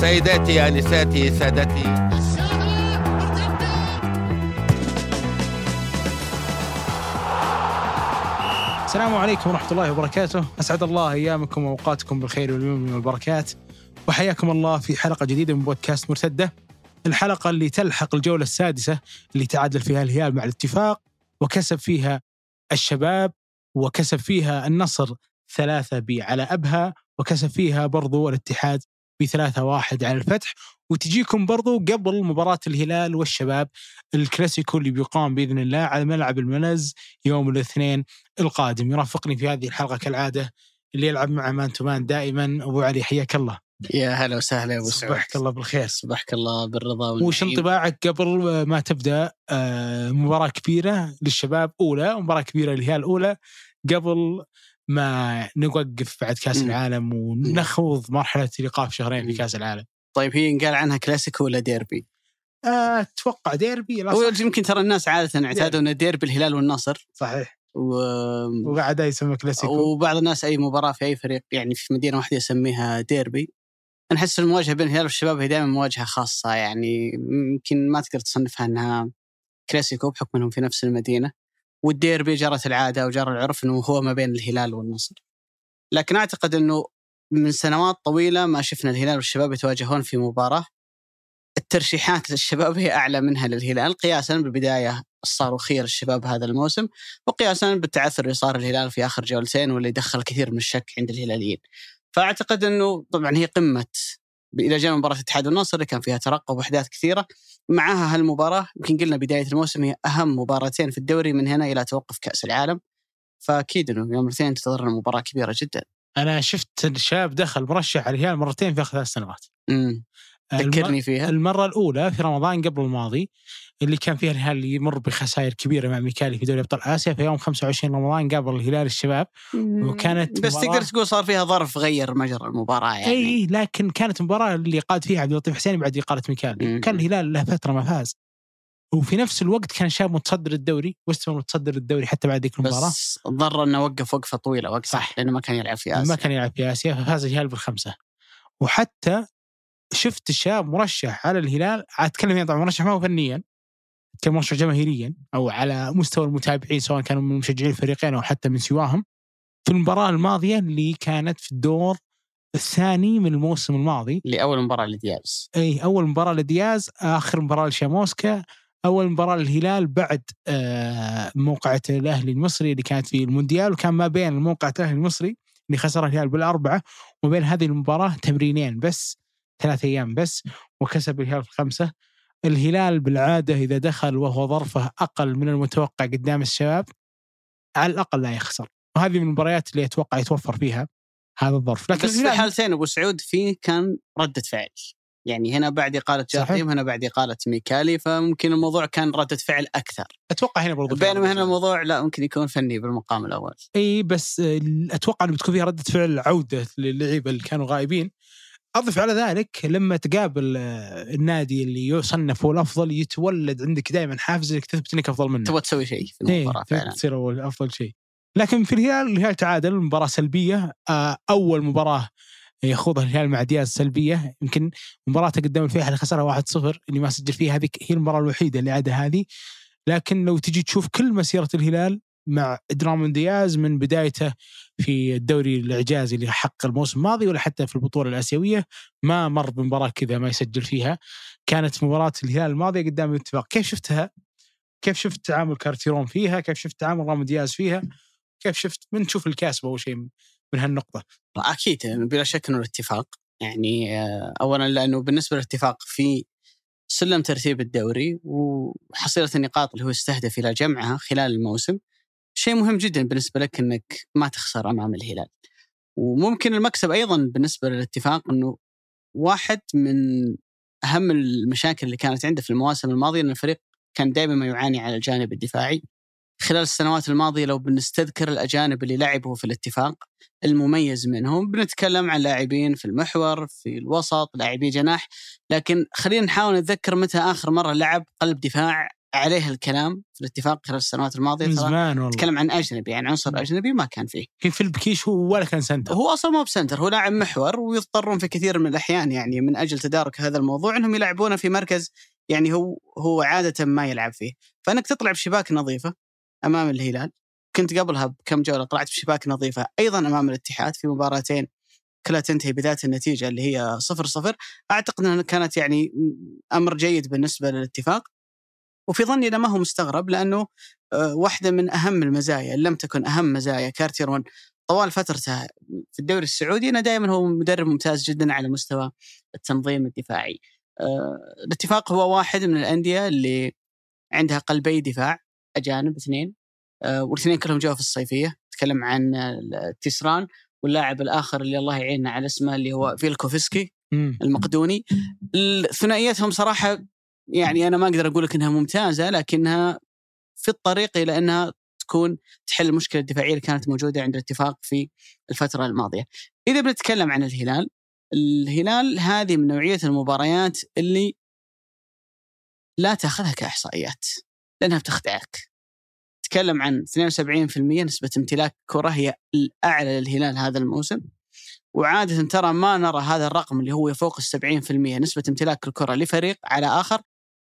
سيداتي انساتي سادتي. السلام عليكم ورحمة الله وبركاته. أسعد الله أيامكم وأوقاتكم بالخير واليمن والبركات وحياكم الله في حلقة جديدة من بودكاست مرتدة. الحلقة اللي تلحق الجولة السادسة اللي تعادل فيها الهلال مع الاتفاق وكسب فيها الشباب وكسب فيها النصر ثلاثة بي على أبها وكسب فيها برضو الاتحاد بثلاثة واحد على الفتح. وتجيكم برضو قبل مباراة الهلال والشباب الكلاسيكو اللي بيقام بإذن الله على ملعب الملز يوم الاثنين القادم. يرافقني في هذه الحلقة كالعادة اللي يلعب مع man to man دائما. أبو علي حياك الله. يا هلا وسهلا يا أبو سعود. صبحك الله بالخير. صبحك الله بالرضا وش والنعيم. انطباعك قبل ما تبدأ آه، مباراة كبيرة للشباب أولى ومباراه كبيرة للهلال أولى قبل ما نوقف بعد كاس مم. العالم ونخوض مرحلة ايقاف شهرين في. كاس العالم طيب هي ينقال عنها كلاسيكو ولا ديربي؟ آه، أتوقع ديربي هو. يمكن ترى الناس عادة اعتادوا إن ديربي الهلال والنصر صحيح و... وقاعد يسمى كلاسيكو وبعض الناس أي مباراة في أي فريق يعني في مدينة واحدة يسميها ديربي نحس المواجهة بين الهلال والشباب هي دائما مواجهة خاصة يعني يمكن ما تقدر تصنفها إنها كلاسيكو بحكم إنهم في نفس المدينة والديربي جرت العادة وجرى العرف إنه هو ما بين الهلال والنصر. لكن أعتقد إنه من سنوات طويلة ما شفنا الهلال والشباب يتواجهون في مباراة. الترشيحات للشباب هي أعلى منها للهلال قياسا بالبداية الصاروخيه للشباب هذا الموسم وقياسا بالتعثر اللي صار الهلال في آخر جولتين واللي دخل كثير من الشك عند الهلاليين. فأعتقد إنه طبعا هي قمة. إلى جانب مباراة الاتحاد والنصر اللي كان فيها ترقب وأحداث كثيرة معها هالمباراة يمكن قلنا بداية الموسم هي أهم مباراتين في الدوري من هنا إلى توقف كأس العالم. فأكيد إنه يوم الاثنين تنتظرنا مباراة كبيرة جدا. أنا شفت الشاب دخل مرشح الهلال مرتين في آخر ثلاث سنوات امم ذكرني فيها. المرة الأولى في رمضان قبل الماضي اللي كان فيها الهلال يمر بخسائر كبيرة مع ميكالي في دوري أبطال آسيا في يوم 25 رمضان قابل الهلال الشباب. وكانت بس تقدر تقول صار فيها ظرف غير مجرى المباراة يعني. إي لكن كانت مباراة اللي قاد فيها عبد اللطيف حسين بعد إقالة ميكالي. كان الهلال له فترة ما فاز. وفي نفس الوقت كان شاب متصدر الدوري واستمر متصدر الدوري حتى بعد ذيك المباراة. بس ضر إنه وقف وقفة طويلة وقت صح. لأنه ما كان يلعب في آسيا. ما كان يلعب في آسيا ففاز الهلال بالخمسة. وحتى شفت الشاب مرشح على الهلال اتكلم يعني طبعا مرشح ما هو فنيا. اتكلم مرشح جماهيريا أو على مستوى المتابعين سواء كانوا من مشجعين الفريقين أو حتى من سواهم في المباراة الماضية اللي كانت في الدور الثاني من الموسم الماضي. لأول مباراة لدياز. اي أول مباراة لدياز آخر مباراة لشاموسكا أول مباراة للهلال بعد آه، موقعة الأهلي المصري اللي كانت في المونديال وكان ما بين موقعة الأهلي المصري اللي خسر الهلال بالأربعة وبين هذه المباراة تمرينين بس ثلاث أيام بس وكسب الهلال في خمسه الهلال بالعادة إذا دخل وهو ظرفه أقل من المتوقع قدام الشباب على الأقل لا يخسر. وهذه من المباريات اللي أتوقع يتوفر فيها هذا الظرف. لكن بس في الحالتين أبو سعود في كان ردة فعل. يعني هنا بعد صحيح. جارتيم هنا بعد إقالة ميكالي فممكن الموضوع كان ردة فعل أكثر. أتوقع هنا برضو بينما هنا الموضوع لا ممكن يكون فني بالمقام الأول. إي بس أتوقع انه بتكون فيها ردة فعل عودة للعيبة اللي كانوا غايبين أضف على ذلك لما تقابل آه، النادي اللي يصنف هو الأفضل يتولد عندك دائما حافز إنك تثبت إنك أفضل منه. تبغى تسوي شيء في إيه، المباراة فعلا. تصير افضل شيء. لكن في الهلال الهلال تعادل مباراة سلبية آه، أول مباراة يخوضها الهلال مع دياز سلبية. يمكن مباراته قدام الفيحاء اللي خسرها 1-0 اللي ما سجل فيها هذيك هي المباراة الوحيدة اللي عادها هذه. لكن لو تجي تشوف كل مسيرة الهلال مع درامون دياز من بدايته في الدوري الإعجازي اللي حقق الموسم الماضي ولا حتى في البطولة الآسيوية ما مر بمباراة كذا ما يسجل فيها كانت مباراة الهلال الماضيه قدام الاتفاق كيف شفتها؟ كيف شفت تعامل كارتيرون فيها؟ كيف شفت تعامل رامون دياز فيها؟ كيف شفت من تشوف الكاسب أول شيء من هالنقطة؟ أكيد بلا شك إنه الاتفاق يعني آه، اولا لأنه بالنسبة للاتفاق في سلم ترتيب الدوري وحصيلة النقاط اللي هو يستهدف إلى جمعها خلال الموسم شيء مهم جدا بالنسبة لك إنك ما تخسر أمام الهلال. وممكن المكسب أيضا بالنسبة للاتفاق إنه واحد من أهم المشاكل اللي كانت عنده في المواسم الماضية إن الفريق كان دائما ما يعاني على الجانب الدفاعي. خلال السنوات الماضية لو بنستذكر الأجانب اللي لعبوا في الاتفاق المميز منهم بنتكلم عن لاعبين في المحور في الوسط لاعبي جناح. لكن خلينا نحاول نتذكر متى آخر مرة لعب قلب دفاع عليه الكلام في الاتفاق خلال السنوات الماضية من زمان والله. تكلم عن أجنبي يعني عنصر أجنبي ما كان فيه. يمكن في الباكيتش هو ولا كان سنتر. هو أصلا مو بسنتر هو لاعب محور ويضطرون في كثير من الأحيان يعني من أجل تدارك هذا الموضوع إنهم يلعبونه في مركز يعني هو هو عادة ما يلعب فيه. فإنك تطلع بشباك نظيفة أمام الهلال. كنت قبلها بكم جولة طلعت بشباك نظيفة أيضا أمام الاتحاد في مباراتين كلها تنتهي بذات النتيجة اللي هي صفر صفر. أعتقد إنها كانت يعني أمر جيد بالنسبة للاتفاق. وفي ظني أنا ما هو مستغرب لأنه آه، واحدة من أهم المزايا إن لم تكن أهم مزايا كارتيرون طوال فترته في الدوري السعودي انه دائما هو مدرب ممتاز جدا على مستوى التنظيم الدفاعي. آه، الاتفاق هو واحد من الأندية اللي عندها قلبي دفاع أجانب اثنين آه، والاثنين كلهم جاوا في الصيفية، نتكلم عن تيسران واللاعب الآخر اللي الله يعيننا على اسمه اللي هو فيلكوفسكي. المقدوني ثنائيتهم صراحة يعني أنا ما أقدر أقول لك إنها ممتازة لكنها في الطريق إلى أنها تكون تحل المشكلة الدفاعيه اللي كانت موجودة عند الاتفاق في الفترة الماضية. إذا بنتكلم عن الهلال الهلال هذه من نوعية المباريات اللي لا تأخذها كإحصائيات لأنها بتخدعك. تكلم عن 72% نسبة امتلاك كرة هي الأعلى للهلال هذا الموسم. وعادة ترى ما نرى هذا الرقم اللي هو يفوق ال 70% نسبة امتلاك الكرة لفريق على آخر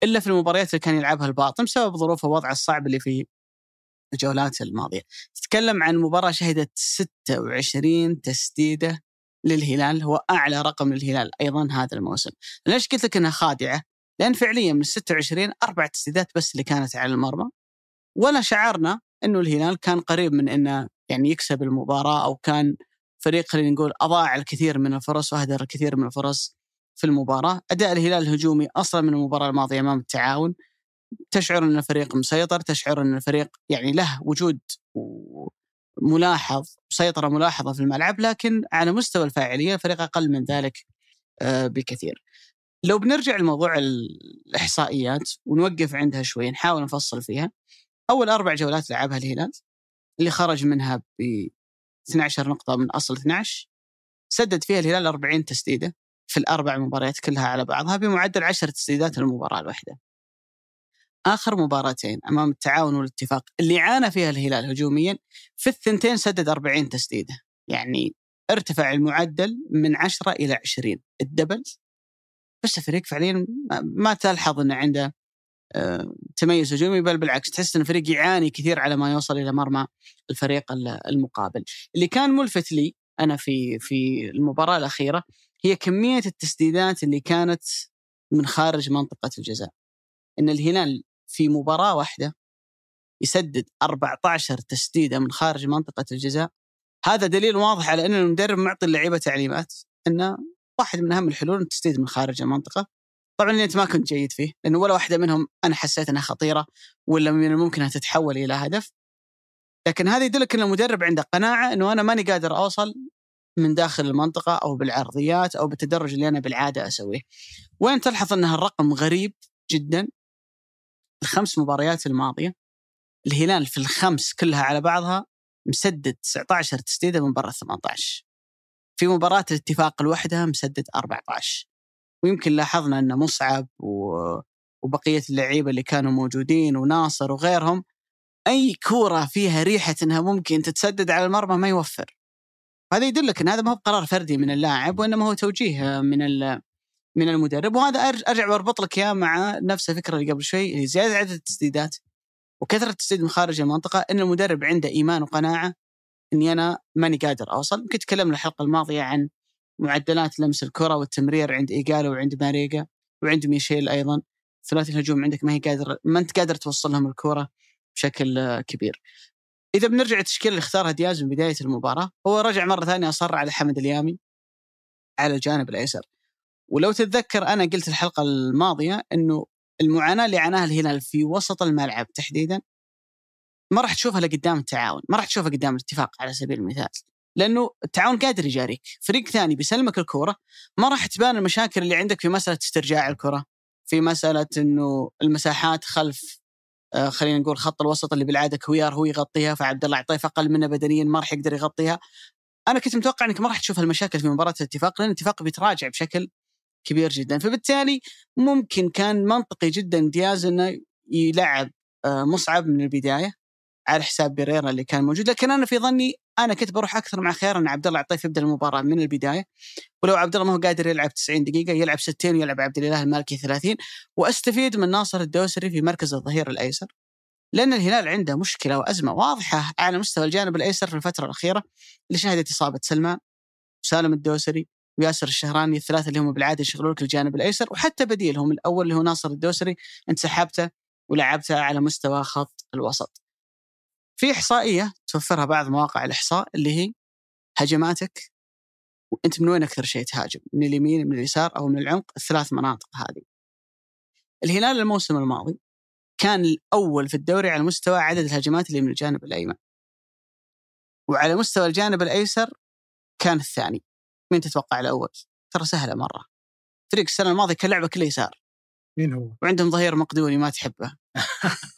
إلا في المباريات اللي كان يلعبها الباطن بسبب ظروف الوضع الصعب اللي في الجولات الماضية. تتكلم عن مباراة شهدت 26 تسديدة للهلال هو أعلى رقم للهلال أيضا هذا الموسم. ليش قلت لك إنها خادعة؟ لأن فعليا من 26 أربع تسديدات بس اللي كانت على المرمى ولا شعرنا إنه الهلال كان قريب من إنه يعني يكسب المباراة أو كان فريق خلينا نقول أضاع الكثير من الفرص وأهدر الكثير من الفرص في المباراة، أداء الهلال الهجومي أصلا من المباراة الماضية أمام التعاون تشعر أن الفريق مسيطر، تشعر أن الفريق يعني له وجود ملاحظ سيطرة ملاحظة في الملعب لكن على مستوى الفاعلية الفريق أقل من ذلك آه، بكثير. لو بنرجع لموضوع الإحصائيات ونوقف عندها شوي نحاول نفصل فيها. أول أربع جولات لعبها الهلال اللي خرج منها ب 12 نقطة من أصل 12 سدد فيها الهلال 40 تسديدة في الأربع مباريات كلها على بعضها بمعدل 10 تسديدات للمباراه الواحده. آخر مباراتين أمام التعاون والاتفاق اللي عانى فيها الهلال هجوميا في الثنتين سدد 40 تسديدة، يعني ارتفع المعدل من 10 إلى 20 الدبل بس الفريق فعليا ما تلحظ إنه عنده آه، تميز هجومي بل بالعكس تحس إن الفريق يعاني كثير على ما يوصل إلى مرمى الفريق المقابل. اللي كان ملفت لي أنا في في المباراة الأخيرة هي كمية التسديدات اللي كانت من خارج منطقة الجزاء. إن الهلال في مباراة واحدة يسدد 14 تسديدة من خارج منطقة الجزاء. هذا دليل واضح على إن المدرب معطي اللعيبة تعليمات انه واحد من أهم الحلول التسديد من خارج المنطقة. طبعا أنت ما كنت جيد فيه لأنه ولا واحدة منهم أنا حسيت إنها خطيرة ولا من الممكن انها تتحول إلى هدف. لكن هذا يدلك إن المدرب عنده قناعة إنه أنا ماني قادر أوصل من داخل المنطقة أو بالعرضيات أو بالتدرج اللي أنا بالعادة أسويه. وين تلحظ ان الرقم غريب جدا الخمس مباريات الماضية الهلال في الخمس كلها على بعضها مسدد 19 تسديدة من برا 18 في مباراة الاتفاق لوحدها مسدد 14 ويمكن لاحظنا ان مصعب وبقية اللعيبة اللي كانوا موجودين وناصر وغيرهم أي كورة فيها ريحة إنها ممكن تتسدد على المرمى ما يوفر. هذا يدلك إن هذا ما هو قرار فردي من اللاعب وإنما هو توجيه من من المدرب. وهذا أرجع وأربط لك إياه مع نفس الفكرة اللي قبل شوي زيادة عدد التسديدات. وكثرة التسديد من خارج المنطقة إن المدرب عنده إيمان وقناعة إني أنا ماني قادر أوصل. يمكن تكلمنا الحلقة الماضية عن معدلات لمس الكرة والتمرير عند إيجالو وعند ماريجا وعند ميشيل أيضا. ثلاثي الهجوم عندك ما هي قادر ما أنت قادر توصل لهم الكرة بشكل كبير. إذا بنرجع التشكيله اللي اختارها دياز من بداية المباراة هو رجع مرة ثانية اصر على حمد اليامي على الجانب الأيسر. ولو تتذكر أنا قلت الحلقة الماضية إنه المعاناة اللي عاناها الهلال في وسط الملعب تحديدا ما راح تشوفها لقدام التعاون، ما راح تشوفها قدام الاتفاق على سبيل المثال. لأنه التعاون قادر يجاريك، فريق ثاني بيسلمك الكورة ما راح تبان المشاكل اللي عندك في مسألة استرجاع الكرة، في مسألة إنه المساحات خلف خلينا نقول خط الوسط اللي بالعادة كويار هو يغطيها فعبد الله عطيف أقل منه بدنيا ما راح يقدر يغطيها. أنا كنت متوقع إنك ما راح تشوف المشاكل في مباراة الاتفاق لأن الاتفاق بيتراجع بشكل كبير جدا، فبالتالي ممكن كان منطقي جدا دياز إنه يلعب آه، مصعب من البداية على حساب بيريرا اللي كان موجود لكن أنا في ظني أنا كنت بروح أكثر مع خيار إن عبد الله عطيف يبدا المباراة من البداية ولو عبد الله ما هو قادر يلعب 90 دقيقة يلعب 60 ويلعب عبد الإله المالكي 30 وأستفيد من ناصر الدوسري في مركز الظهير الأيسر لأن الهلال عنده مشكلة وأزمة واضحة على مستوى الجانب الأيسر في الفترة الأخيرة اللي شهدت إصابة سلمان وسالم الدوسري وياسر الشهراني الثلاثة اللي هم بالعادة يشغلون لك الجانب الأيسر وحتى بديلهم الأول اللي هو ناصر الدوسري أنت سحبته ولعبته على مستوى خط الوسط. في إحصائية توفرها بعض مواقع الإحصاء اللي هي هجماتك وأنت من وين أكثر شيء تهاجم؟ من اليمين من اليسار أو من العمق الثلاث مناطق هذه. الهلال الموسم الماضي كان الأول في الدوري على مستوى عدد الهجمات اللي من الجانب الأيمن. وعلى مستوى الجانب الأيسر كان الثاني. مين تتوقع الأول؟ ترى سهلة مرة. فريق السنة الماضيه كان لعبه كله يسار مين هو؟ وعندهم ظهير مقدوني ما تحبه.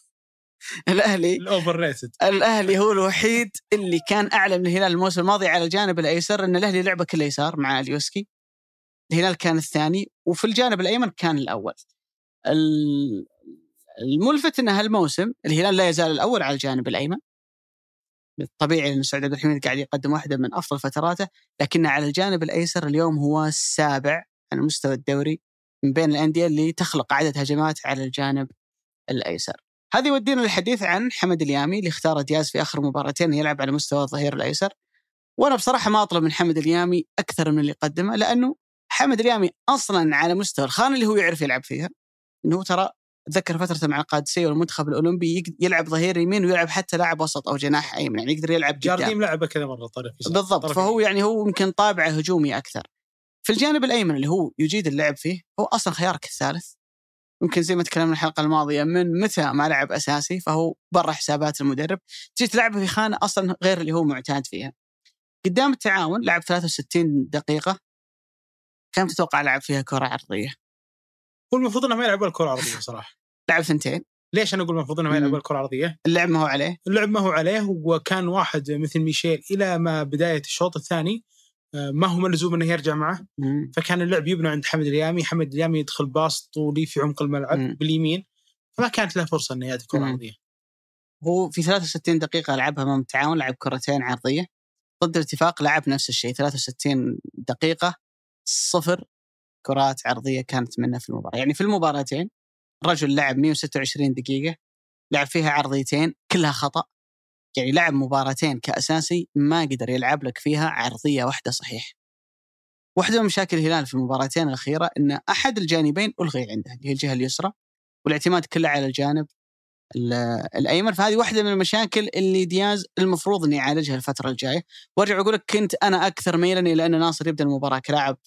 الاهلي الأوفر ريتد. الأهلي هو الوحيد اللي كان أعلى من الهلال الموسم الماضي على الجانب الأيسر إن الأهلي لعبه كله يسار مع اليوسكي الهلال كان الثاني وفي الجانب الأيمن كان الأول. ال- الملفت ان هالموسم الهلال لا يزال الأول على الجانب الأيمن. طبيعي لأن سعود عبد الحميد قاعد يقدم واحدة من أفضل فتراته لكن على الجانب الأيسر اليوم هو السابع على مستوى الدوري من بين الأندية اللي تخلق عدد هجمات على الجانب الأيسر. هذا يودينا للحديث عن حمد اليامي اللي اختار دياز في آخر مباراتين يلعب على مستوى الظهير الأيسر. وأنا بصراحة ما أطلب من حمد اليامي أكثر من اللي قدمه لأنه حمد اليامي أصلا على مستوى الخانة اللي هو يعرف يلعب فيها. إنه ترى اتذكر فترته مع القادسية والمنتخب الأولمبي يلعب ظهير يمين ويلعب حتى لاعب وسط أو جناح أيمن يعني يقدر يلعب قدام. جارديم لعبه كذا مرة طرف. بالضبط طرف فهو. يعني هو يمكن طابعه هجومي أكثر في الجانب الأيمن اللي هو يجيد اللعب فيه هو أصلا خيارك الثالث يمكن زي ما تكلمنا الحلقة الماضية من متى ما لعب أساسي فهو برا حسابات المدرب. جيت تلعبه في خانة أصلا غير اللي هو معتاد فيها. قدام التعاون لعب 63 دقيقة. كم تتوقع لعب فيها كرة عرضية؟ هو المفروض إنه ما يلعب الكره العرضيه صراحة. لعب ثنتين. ليش أنا أقول المفروض إنه ما يلعب. الكره العرضيه؟ اللعب ما هو عليه. اللعب ما هو عليه وكان واحد مثل ميشيل إلى ما بداية الشوط الثاني. ما هو ملزوم إنه يرجع معه مم. فكان اللعب يبنى عند حمد اليامي، حمد اليامي يدخل باص طولي في عمق الملعب مم. باليمين فما كانت له فرصة إنه ياتي كرة. عرضية. هو في 63 دقيقة لعبها أمام التعاون لعب كرتين عرضية ضد الاتفاق لعب نفس الشيء 63 دقيقة صفر كرات عرضية كانت منه في المباراة يعني في المباراتين الرجل لعب 126 دقيقة لعب فيها عرضيتين كلها خطأ يعني لعب مباراتين كأساسي ما قدر يلعب لك فيها عرضية واحدة صحيح. واحدة من مشاكل الهلال في المباراتين الأخيرة أن أحد الجانبين ألغي عنده اللي هي الجهة اليسرى والاعتماد كله على الجانب ال- الأيمن. فهذه واحدة من المشاكل اللي دياز المفروض انه يعالجها الفترة الجاية. وأرجع أقول لك كنت أنا أكثر ميلا إلى ان ناصر يبدأ المباراة كلاعب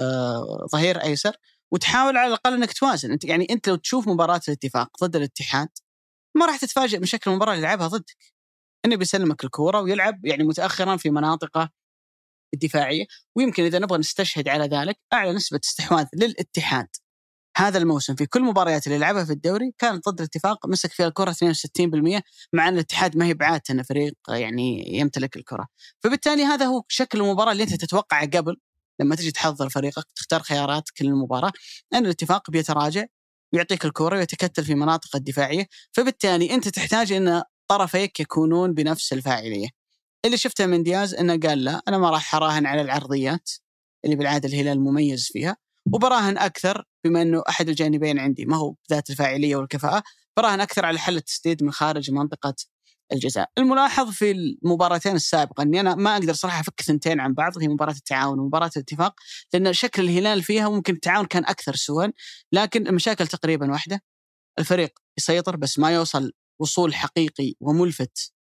آه ظهير أيسر. وتحاول على الأقل إنك توازن. أنت يعني أنت لو تشوف مباراة الاتفاق ضد الاتحاد ما راح تتفاجئ من شكل المباراة اللي لعبها ضدك. إنه بيسلمك الكورة ويلعب يعني متاخرا في مناطقه الدفاعية ويمكن إذا نبغى نستشهد على ذلك أعلى نسبة استحواذ للاتحاد. هذا الموسم في كل مباريات اللي لعبها في الدوري كانت ضد الاتفاق مسك فيها الكره 62% مع إن الاتحاد ما هي بعادته انه فريق يعني يمتلك الكره فبالتالي هذا هو شكل المباراة اللي أنت تتوقعه قبل لما تجي تحضر فريقك تختار خيارات كل المباراه إن الاتفاق بيتراجع ويعطيك الكره ويتكتل في مناطق الدفاعية فبالتالي أنت تحتاج إن طرفيك يكونون بنفس الفاعلية. اللي شفته من دياز إنه قال لا أنا ما راح أراهن على العرضيات اللي بالعادة الهلال مميز فيها وبراهن أكثر بما إنه أحد الجانبين عندي ما هو بذات الفاعلية والكفاءة براهن أكثر على حل التسديد من خارج منطقة الجزاء. الملاحظ في المباراتين السابقة إني أنا ما أقدر صراحة أفك ثنتين عن بعض هي مباراة التعاون ومباراة الاتفاق لأن شكل الهلال فيها ممكن التعاون كان أكثر سوءا لكن المشاكل تقريبا واحدة. الفريق يسيطر بس ما يوصل وصول حقيقي وملفت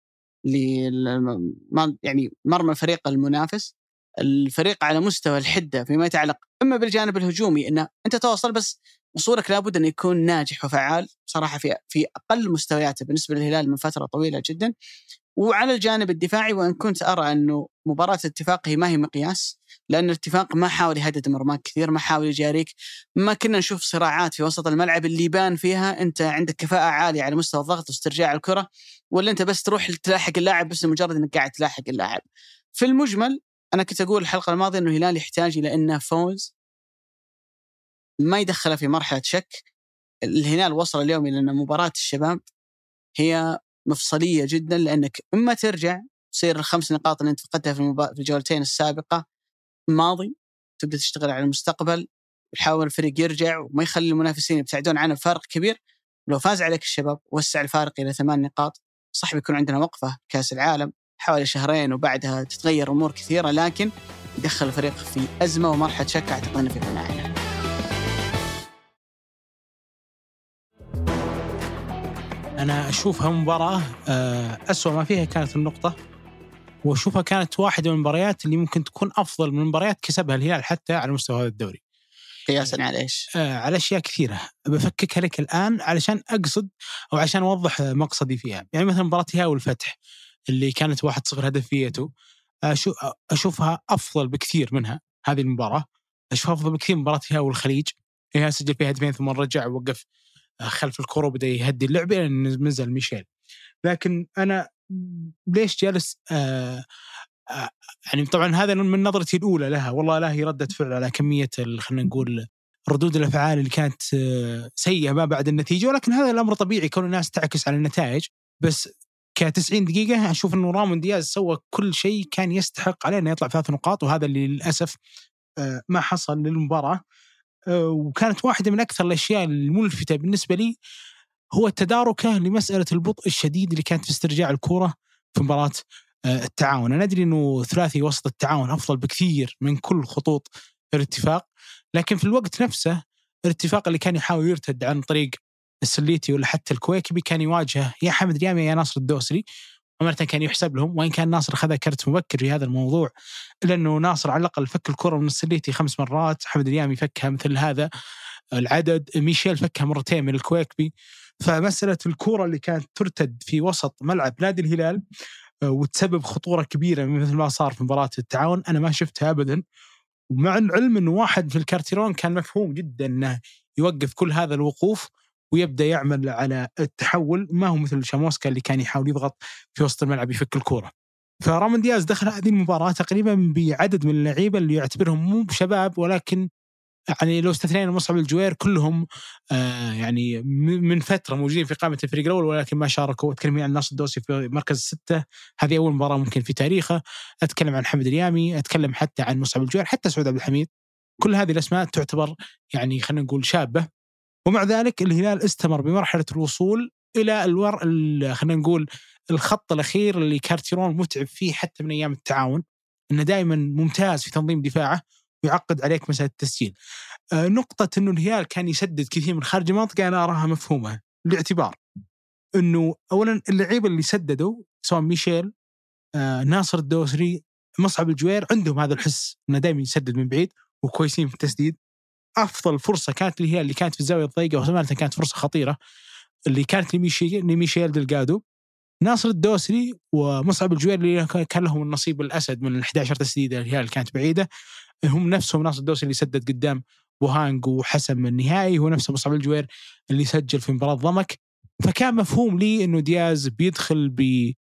يعني مرمى الفريق المنافس الفريق على مستوى الحدة فيما يتعلق إما بالجانب الهجومي إنه أنت توصل بس وصولك لابد انه يكون ناجح وفعال صراحة في في أقل مستوياته بالنسبة للهلال من فترة طويلة جدا. وعلى الجانب الدفاعي وإن كنت أرى انه مباراة الاتفاق هي ما هي مقياس لأن الاتفاق ما حاول يهدد مرماك كثير ما حاول يجاريك ما كنا نشوف صراعات في وسط الملعب اللي يبان فيها أنت عندك كفاءة عالية على مستوى الضغط واسترجاع الكرة ولا أنت بس تروح تلاحق اللاعب بس لمجرد أنك قاعد تلاحق اللاعب. في المجمل أنا كنت أقول الحلقة الماضية إنه الهلال يحتاج إلى إنه فوز ما يدخله في مرحلة شك. الهلال وصل اليوم إلى أن مباراة الشباب هي مفصلية جدا لأنك إما ترجع تصير الخمس نقاط اللي أنت فقدتها في, المبا... في الجولتين السابقة ماضي تبدأ تشتغل على المستقبل يحاول الفريق يرجع وما يخلي المنافسين يبتعدون عنه بفارق كبير. لو فاز عليك الشباب وسع الفارق إلى ثمان نقاط صح بيكون عندنا وقفة كأس العالم حوالي شهرين وبعدها تتغير أمور كثيرة لكن يدخل الفريق في أزمة وما راح تشك أعتقد إنه في بناء أنا اشوفها مباراة آه، أسوأ ما فيها كانت النقطة وأشوفها كانت واحدة من المباريات اللي ممكن تكون أفضل من مباريات كسبها الهلال حتى على مستوى هذا الدوري. قياسا على إيش؟ آه على أشياء كثيرة بفككها لك الآن علشان أقصد أو عشان أوضح مقصدي فيها، يعني مثلا مباراة الهلال والفتح اللي كانت 1-0 هدفيته أشوفها أفضل بكثير منها هذه المباراة أشوفها أفضل بكثير من مباراة الهلال والخليج الهلال سجل فيها هدفين ثم رجع ووقف خلف الكرة وبدأ يهدي اللعبه لين نزل ميشيل. لكن أنا ليش جالس آه آه يعني طبعا هذا من نظرتي الأولى لها. والله لا هي رده فعل على كمية خلينا نقول ردود الأفعال اللي كانت آه، سيئة ما بعد النتيجة. ولكن هذا الأمر طبيعي كون الناس تعكس على النتائج. بس ك 90 دقيقة أشوف أنه رامون دياز سوى كل شيء كان يستحق عليه أنه يطلع ثلاث نقاط. وهذا اللي للأسف آه، ما حصل للمباراة. وكانت واحدة من أكثر الأشياء الملفتة بالنسبة لي هو تداركه لمسألة البطء الشديد اللي كانت في استرجاع الكرة في مباراة آه، التعاون. أنا أدري أنه ثلاثي وسط التعاون أفضل بكثير من كل خطوط الاتفاق لكن في الوقت نفسه الاتفاق اللي كان يحاول يرتد عن طريق السليتي ولا حتى الكويكبي كان يواجهه يا حمد اليامي يا ناصر الدوسري. ومرة كان يحسب لهم وإن كان ناصر أخذ كرت مبكر في هذا الموضوع الا انه ناصر على الأقل فك الكرة من السليتي خمس مرات حمد اليامي فكها مثل هذا العدد ميشيل فكها مرتين من الكويكبي. فمسألة الكرة اللي كانت ترتد في وسط ملعب نادي الهلال آه، وتسبب خطورة كبيرة مثل ما صار في مباراة التعاون أنا ما شفتها ابدا. ومع العلم إنه واحد في الكارتيرون كان مفهوم جدا إنه يوقف كل هذا الوقوف ويبدأ يعمل على التحول. ما هو مثل شاموسكا اللي كان يحاول يضغط في وسط الملعب يفك الكورة. فرامون دياز دخل هذه المباراة تقريبا بعدد من اللعيبة اللي يعتبرهم مو بشباب ولكن يعني لو استثنينا مصعب الجوير كلهم آه يعني من فترة موجودين في قائمة الفريق الأول ولكن ما شاركوا. أتكلم عن ناصر الدوسري في مركز السته هذه أول مباراة ممكن في تاريخه. أتكلم عن حمد اليامي أتكلم حتى عن مصعب الجوير حتى سعود عبد الحميد. كل هذه الأسماء تعتبر يعني خلينا نقول شابة. ومع ذلك الهلال استمر بمرحلة الوصول إلى الور خلينا نقول الخط الأخير اللي كارتيرون متعب فيه حتى من أيام التعاون. إنه دائما ممتاز في تنظيم دفاعه ويعقد عليك مسألة التسجيل. آه نقطة إنه الهلال كان يسدد كثير من خارج المنطقة أنا أراها مفهومة لاعتبار. إنه اولا اللعيبة اللي سددوا سواء ميشيل آه ناصر الدوسري مصعب الجوير عندهم هذا الحس إنه دائما يسدد من بعيد وكويسين في التسديد. أفضل فرصة كانت هي اللي كانت في الزاوية الضيقة وصراحه كانت فرصة خطيرة اللي كانت لميشيل لميشيل دلجادو ناصر الدوسري ومصعب الجوير اللي كان لهم النصيب الأسد من ال 11 تسديدة اللي كانت بعيدة. هم نفسهم ناصر الدوسري اللي سدد قدام بوهانج وحسم النهائي هو نفسه مصعب الجوير اللي سجل في مباراة ضمك. فكان مفهوم لي إنه دياز بيدخل ب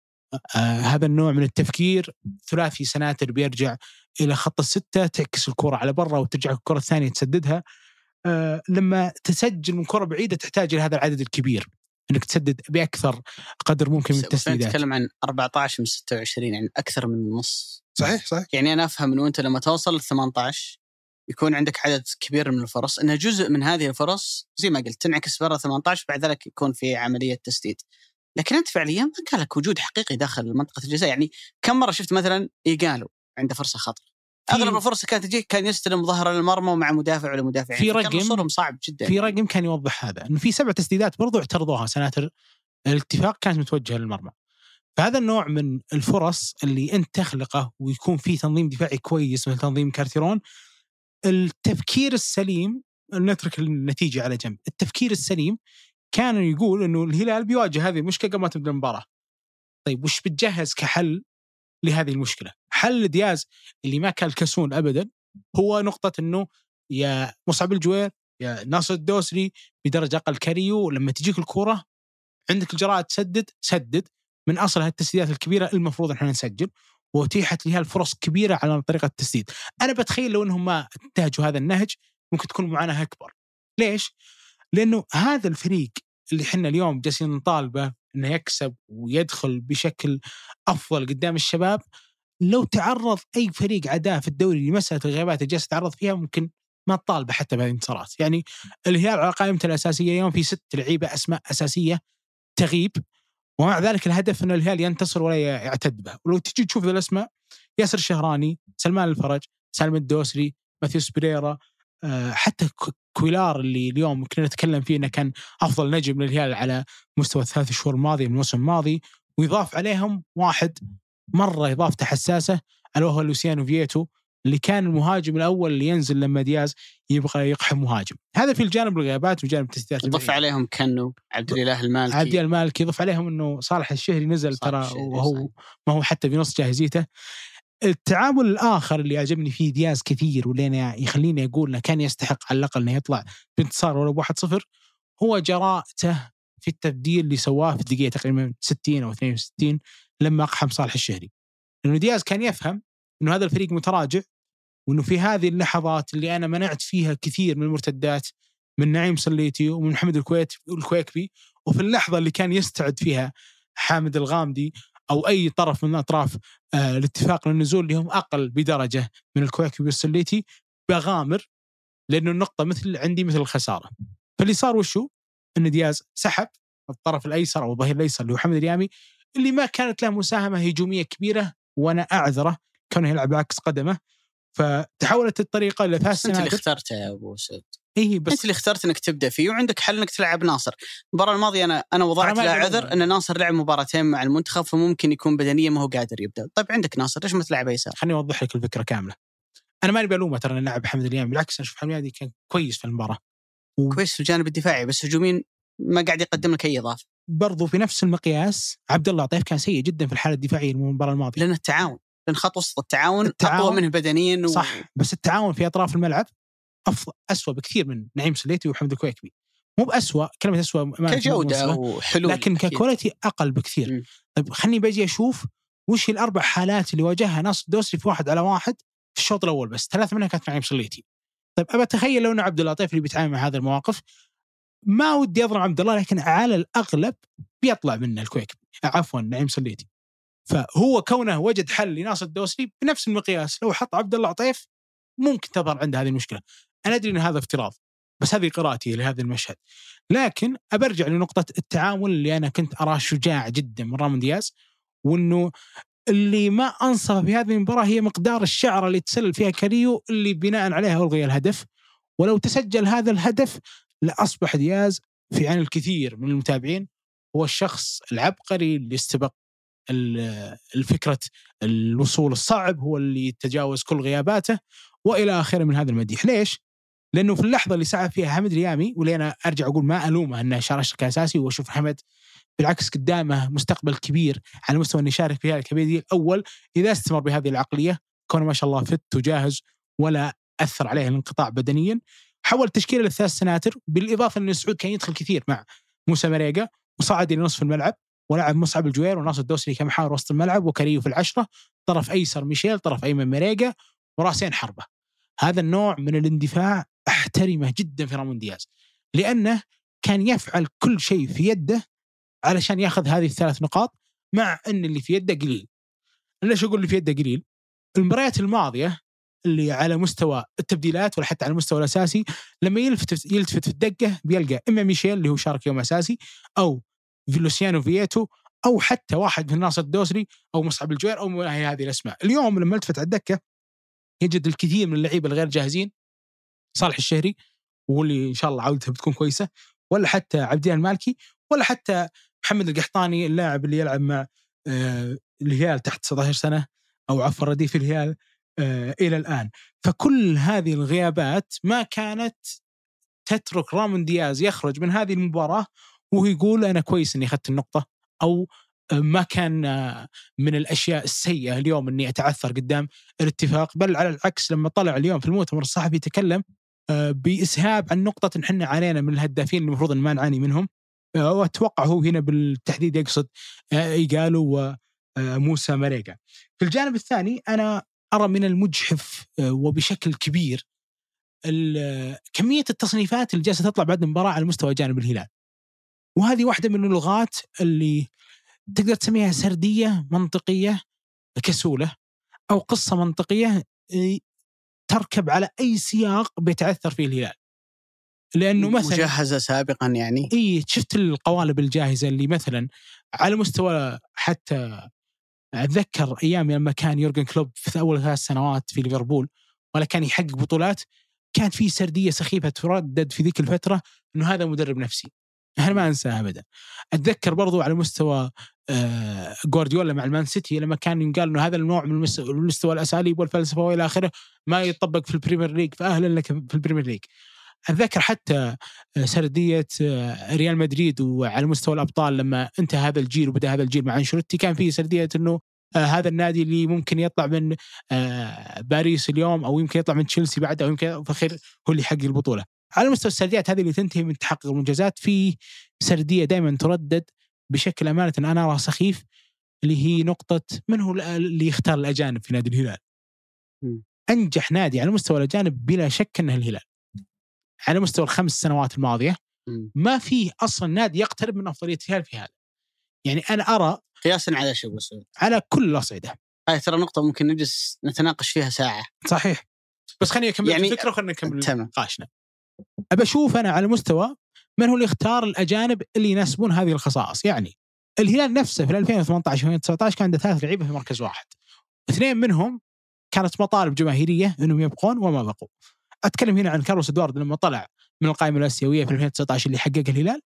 آه النوع من التفكير ثلاثي سناتر بيرجع إلى خط الستة تعكس الكرة على برا وترجع الكرة الثانية تسددها. آه لما تسجل من كرة بعيدة تحتاج إلى هذا العدد الكبير إنك تسدد بأكثر قدر ممكن من التسديدات. نتكلم عن 14 من 26 يعني أكثر من النص. صحيح صحيح. يعني أنا أفهم إنه أنت لما توصل ل 18 يكون عندك عدد كبير من الفرص انها جزء من هذه الفرص زي ما قلت تنعكس برا 18 بعد ذلك يكون في عملية تسديد. لكن أنت فعليا ما كان لك وجود حقيقي داخل منطقه الجزاء. يعني كم مرة شفت مثلا إيجالو عنده فرصه خطر. أغلب الفرص كانت تجيك كان يستلم ظهر المرمى مع مدافع ولا مدافعين في رقم؟ صعب جدا. في رقم كان يوضح هذا إنه في سبع تسديدات برضو اعترضوها سناتر. الاتفاق كانت متوجهة للمرمى. فهذا النوع من الفرص اللي أنت تخلقه ويكون فيه تنظيم دفاعي كويس مثل تنظيم كارتيرون التفكير السليم نترك النتيجة على جنب. التفكير السليم كان يقول إنه الهلال بيواجه هذه المشكلة قبل ما تبدأ المباراة. طيب وش بتجهز كحل لهذه المشكلة؟ حل دياز اللي ما كان الكسون ابدا هو نقطة إنه يا مصعب الجوير يا ناصر الدوسري بدرجة أقل كاريو لما تجيك الكوره عندك الجراءه تسدد سدد. من أصل هالتسديدات الكبيرة المفروض إحنا نسجل واتيحت لها الفرص كبيرة على طريقة التسديد. أنا بتخيل لو إنهم ما انتهجوا هذا النهج ممكن تكون معاناه أكبر. ليش؟ لأنه هذا الفريق اللي إحنا اليوم جالسين نطالبه إنه يكسب ويدخل بشكل أفضل قدام الشباب لو تعرض أي فريق عداء في الدوري لمساله الغيابات اللي جالس يتعرض فيها ممكن ما تطالبه حتى بهذه الانتصارات، يعني الهلال على قائمته الأساسية اليوم في ست لعيبة أسماء أساسية تغيب ومع ذلك الهدف أن الهلال ينتصر ولا يعتد به، ولو تجي تشوف الأسماء ياسر الشهراني، سلمان الفرج، سالم الدوسري، ماثيوس بريرا، آه، حتى كويلار اللي اليوم كنا نتكلم فيه إنه كان أفضل نجم للهلال على مستوى الثلاث شهور الماضية من الموسم الماضي ويضاف عليهم واحد مرة اضافته حساسه الا وهو لوسيانو فييتو اللي كان المهاجم الأول اللي ينزل لما دياز يبغى يقحم مهاجم هذا في الجانب الغيابات وجانب التسديدات ضف. عليهم كنو عبد الإله المالكي عبد المالكي يضيف عليهم إنه صالح الشهري نزل ترى وهو. ما هو حتى بنص جاهزيته التعامل الآخر اللي عجبني فيه دياز كثير واللي أنا يخليني أقول إنه كان يستحق على الأقل إنه يطلع بانتصار ولو ب 1-0 هو جراءته في التبديل اللي سواه في الدقيقة تقريبا 60 أو 62 لما اقحم صالح الشهري لأنه دياز كان يفهم إنه هذا الفريق متراجع وإنه في هذه اللحظات اللي أنا منعت فيها كثير من المرتدات من نعيم سليتي ومن محمد الكويت الكويكبي وفي اللحظة اللي كان يستعد فيها حامد الغامدي أو أي طرف من اطراف آه الاتفاق للنزول اللي هم أقل بدرجة من الكويكبي والسليتي بغامر لأنه النقطة مثل عندي مثل الخسارة فاللي صار وشو؟ إن دياز سحب الطرف الأيسر أو الظهير الأيسر اللي هو حمد اليامي اللي ما كانت له مساهمة هجومية كبيرة وأنا أعذره كونه يلعب عكس قدمه. فتحولت الطريقة إلى ثلاث أنت اللي اخترته يا أبو سعود. اي أنت بس اللي اخترت إنك تبدأ فيه وعندك حل إنك تلعب ناصر. المباراة الماضية أنا أنا وضعت له. عذر إن ناصر لعب مباراتين مع المنتخب فممكن يكون بدنيا ما هو قادر يبدأ. طيب عندك ناصر ليش ما تلعب يسار؟ خليني أوضح لك الفكرة كاملة. أنا ماني بلومه ترى لاعب حمد اليامي بالعكس أنا أشوف حمد اليامي كان كويس في المباراة. كويس في الجانب الدفاعي بس هجوميا ما قاعد يقدم لك أي إضافة. برضو في نفس المقياس عبد الله عطيف كان سيء جدا في الحالة الدفاعية المباراة الماضية. لأن التعاون لأن خط وسط التعاون, التعاون- اقوى منه بدنيا و... صح بس التعاون في أطراف الملعب افضل اسوء بكثير من نعيم سليتي وحمد الكويكبي. مو باسوء كلمة اسوء كجودة وحلول لكن. ك quality أقل بكثير. مم. طيب خليني بجي أشوف وش الأربع حالات اللي واجهها ناصر الدوسري في واحد على واحد في الشوط الأول بس. ثلاث منها كانت نعيم سليتي. طيب أبى أتخيل لو انه عبد اللطيف اللي بيتعامل مع هذه المواقف ما ودي اظلم عبد الله لكن على الأغلب بيطلع منه الكويكبي عفوا نعيم سليتي فهو كونه وجد حل لناصر الدوسري بنفس المقياس. لو حط عبد الله عطيف ممكن تظهر عنده هذه المشكلة. أنا أدري إن هذا افتراض بس هذه قراءتي لهذا المشهد. لكن أبرجع لنقطة التعامل اللي أنا كنت أراه شجاع جدا من رامون دياز وإنه اللي ما انصف في هذه المباراة هي مقدار الشعره اللي تسلل فيها كاريو اللي بناء عليها الغي الهدف. ولو تسجل هذا الهدف لاصبح دياز في عين الكثير من المتابعين هو الشخص العبقري اللي استبق ال- الفكرة الوصول الصعب هو اللي تجاوز كل غياباته وإلى آخره من هذا المديح، ليش؟ لأنه في اللحظة اللي سعى فيها حمد اليامي واللي أنا أرجع أقول ما ألومه انه شارك كاساسي واشوف حمد بالعكس قدامه مستقبل كبير على مستوى إنه يشارك في الكبير الأول إذا استمر بهذه العقلية كونه ما شاء الله فت وجاهز ولا أثر عليه الانقطاع بدنيا حول تشكيلة للثلاث سناتر بالإضافة إن سعود كان يدخل كثير مع موسى مريقا وصعد إلى نصف الملعب ولعب مصعب الجوير وناصر الدوسري كمحاور وسط الملعب وكريو في العشرة طرف أيسر ميشيل طرف أيمن مريقا ورأسين حربة. هذا النوع من الاندفاع أحترمه جدا في رامون دياز لأنه كان يفعل كل شيء في يده علشان يأخذ هذه الثلاث نقاط مع إن اللي في يده قليل. ليش أقول اللي في يده قليل؟ المباريات الماضية اللي على مستوى التبديلات ولا حتى على المستوى الأساسي لما يلفت يلتفت في الدقة بيلقى إما ميشيل اللي هو شارك يوم أساسي أو لوسيانو فييتو أو حتى واحد من ناصر الدوسري أو مصعب الجوير أو من هذه الأسماء. اليوم لما التفت على الدكه يجد الكثير من اللعيبة الغير جاهزين صالح الشهري واللي إن شاء الله عودته بتكون كويسة ولا حتى عبدين المالكي ولا حتى محمد القحطاني اللاعب اللي يلعب مع آه، الهلال تحت 19 سنة أو عفوا رديف الهلال. إلى الآن فكل هذه الغيابات ما كانت تترك رامون دياز يخرج من هذه المباراة وهو يقول أنا كويس إني أخذت النقطة أو آه، ما كان آه، من الأشياء السيئة اليوم إني أتعثر قدام الاتفاق بل على العكس لما طلع اليوم في المؤتمر الصحفي تكلم آه، بإسهاب عن نقطة إحنا عانينا من الهدافين المفروض إن ما نعاني منهم آه، وأتوقع هو هنا بالتحديد يقصد آه، ايجالو وموسى مريقا. في الجانب الثاني أنا أرى من المجحف آه، وبشكل كبير ال- كمية التصنيفات اللي جالسة تطلع بعد المباراة على مستوى جانب الهلال. وهذه واحدة من اللغات اللي تقدر تسميها سردية منطقية كسولة أو قصة منطقية إيه، تركب على أي سياق بيتعثر فيه الهلال. لأنه مثلا مجهزة سابقا يعني. إي شفت القوالب الجاهزة اللي مثلا على مستوى حتى أتذكر أيام لما كان يورجن كلوب في أول ثلاث سنوات في ليفربول ولا كان يحقق بطولات كان في سردية سخيفة تردد في ذيك الفترة إنه هذا مدرب نفسي. أنا ما انساها ابدا. أتذكر برضو على مستوى آه جوارديولا مع المان سيتي لما كان ينقال إنه هذا النوع من مستوى الأساليب والفلسفة وإلى آخره ما يطبق في ال Premier League فاهلا لك في ال Premier League. أتذكر حتى سردية آه، ريال مدريد وعلى مستوى الأبطال لما انتهى هذا الجيل وبدأ هذا الجيل مع أنشيلوتي كان في سردية إنه آه، هذا النادي اللي ممكن يطلع من آه، باريس اليوم أو يمكن يطلع من تشيلسي بعد أو يمكن في الأخير هو اللي يحقق البطولة. على مستوى السرديات هذه اللي تنتهي من تحقق المنجزات في سردية دائما تردد بشكل أمانة أنا أراها سخيف اللي هي نقطة من هو اللي يختار الأجانب في نادي الهلال. أنجح نادي على مستوى الأجانب بلا شك إنه الهلال. على مستوى الخمس سنوات الماضية. ما فيه أصلا نادي يقترب من أفضلية الهلال في هذا. يعني أنا أرى قياسا على شو على كل الأصعدة هاي ترى نقطة ممكن نجلس نتناقش فيها ساعة صحيح بس خليني أكمل يعني- الفكرة وخلينا نكمل تمام. نقاشنا. أبى أشوف أنا على مستوى من هو اللي يختار الأجانب اللي يناسبون هذه الخصائص، يعني الهلال نفسه في 2018 2019 كان عنده ثلاث لعيبة في مركز واحد. اثنين منهم كانت مطالب جماهيرية إنهم يبقون وما بقوا. أتكلم هنا عن كارلوس ادوارد لما طلع من القائمة الآسيوية في 2019 اللي حقق الهلال.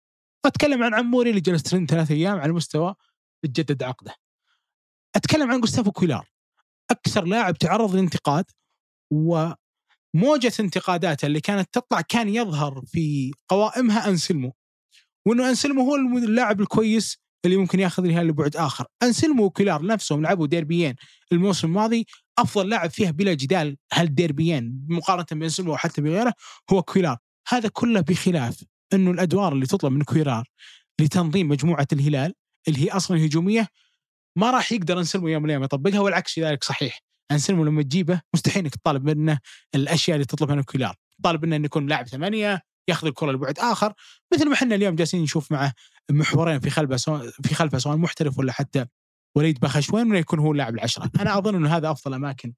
وأتكلم عن عموري اللي جلس ترند ثلاث أيام على مستوى تجدد عقده. أتكلم عن جوستافو كويلار أكثر لاعب تعرض للانتقاد وموجة انتقاداته اللي كانت تطلع كان يظهر في قوائمها أنسلمو وأنه أنسلمو هو اللاعب الكويس اللي ممكن ياخذ الهلال لبعد آخر، أنسلمو وكويلار نفسهم لعبوا ديربيين الموسم الماضي أفضل لاعب فيها بلا جدال هالديربيين مقارنة بأنسلمو وحتى بغيره هو كويلار، هذا كله بخلاف إنه الأدوار اللي تطلب من كويلار لتنظيم مجموعة الهلال اللي هي أصلا هجومية ما راح يقدر أنسلمو يوم من الأيام يطبقها والعكس ذلك صحيح. أنسلمو لما تجيبه مستحيل إنك تطالب منه الأشياء اللي تطلبها من كويلار طالب منه إنه يكون لاعب ثمانية ياخذ الكرة لبعد آخر مثل ما إحنا اليوم جالسين نشوف معه محورين في خلفه سواء في خلفه سواء محترف ولا حتى وليد بخشوين انه يكون هو اللاعب العشرة. أنا أظن إنه هذا أفضل أماكن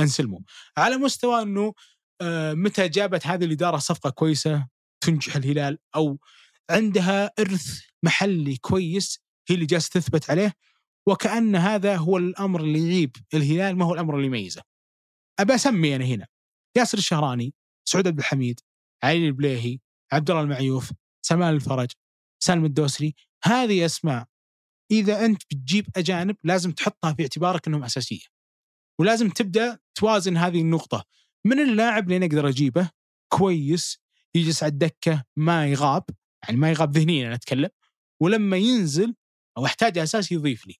انسلمو على مستوى إنه آه، متى جابت هذه الإدارة صفقة كويسة تنجح الهلال أو عندها إرث محلي كويس هي اللي جالسة تثبت عليه وكأن هذا هو الأمر اللي يعيب الهلال ما هو الأمر اللي يميزه. أبى أسمي أنا هنا ياسر الشهراني سعود عبد الحميد علي البليهي عبد الله المعيوف سلمان الفرج. سالم الدوسري هذه أسماء إذا أنت بتجيب أجانب لازم تحطها في اعتبارك أنهم أساسية ولازم تبدأ توازن هذه النقطة. من اللاعب اللي نقدر أجيبه؟ كويس يجلس على الدكة ما يغاب يعني ما يغاب ذهنيا أنا أتكلم ولما ينزل أو احتاج أساس يضيف لي.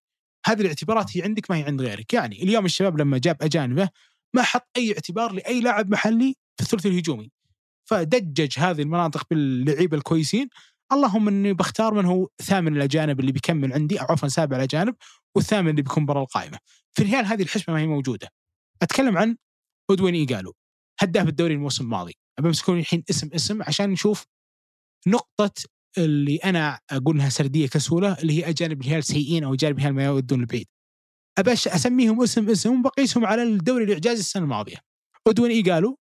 هذه الاعتبارات هي عندك ما هي عند غيرك. يعني اليوم الشباب لما جاب أجانبه ما حط أي اعتبار لأي لاعب محلي في الثلث الهجومي. فدجج هذه المناطق باللعيبة الكويسين اللهم إني بختار من هو ثامن الأجانب اللي بيكمل عندي أو عفوا سابع الأجانب والثامن اللي بيكون برا القائمة. في الهلال هذه الحسبه ما هي موجودة. أتكلم عن ادوين إيجالو هداف الدوري الموسم الماضي. أبي امسكون الحين اسم اسم عشان نشوف نقطة اللي أنا أقول إنها سردية كسولة اللي هي أجانب الهلال سيئين أو أجانب الهلال ما يودون البعيد. ابى أسميهم اسم اسم وبقيسهم على الدوري الإعجازي السنة الماضية. ادوين إيجالو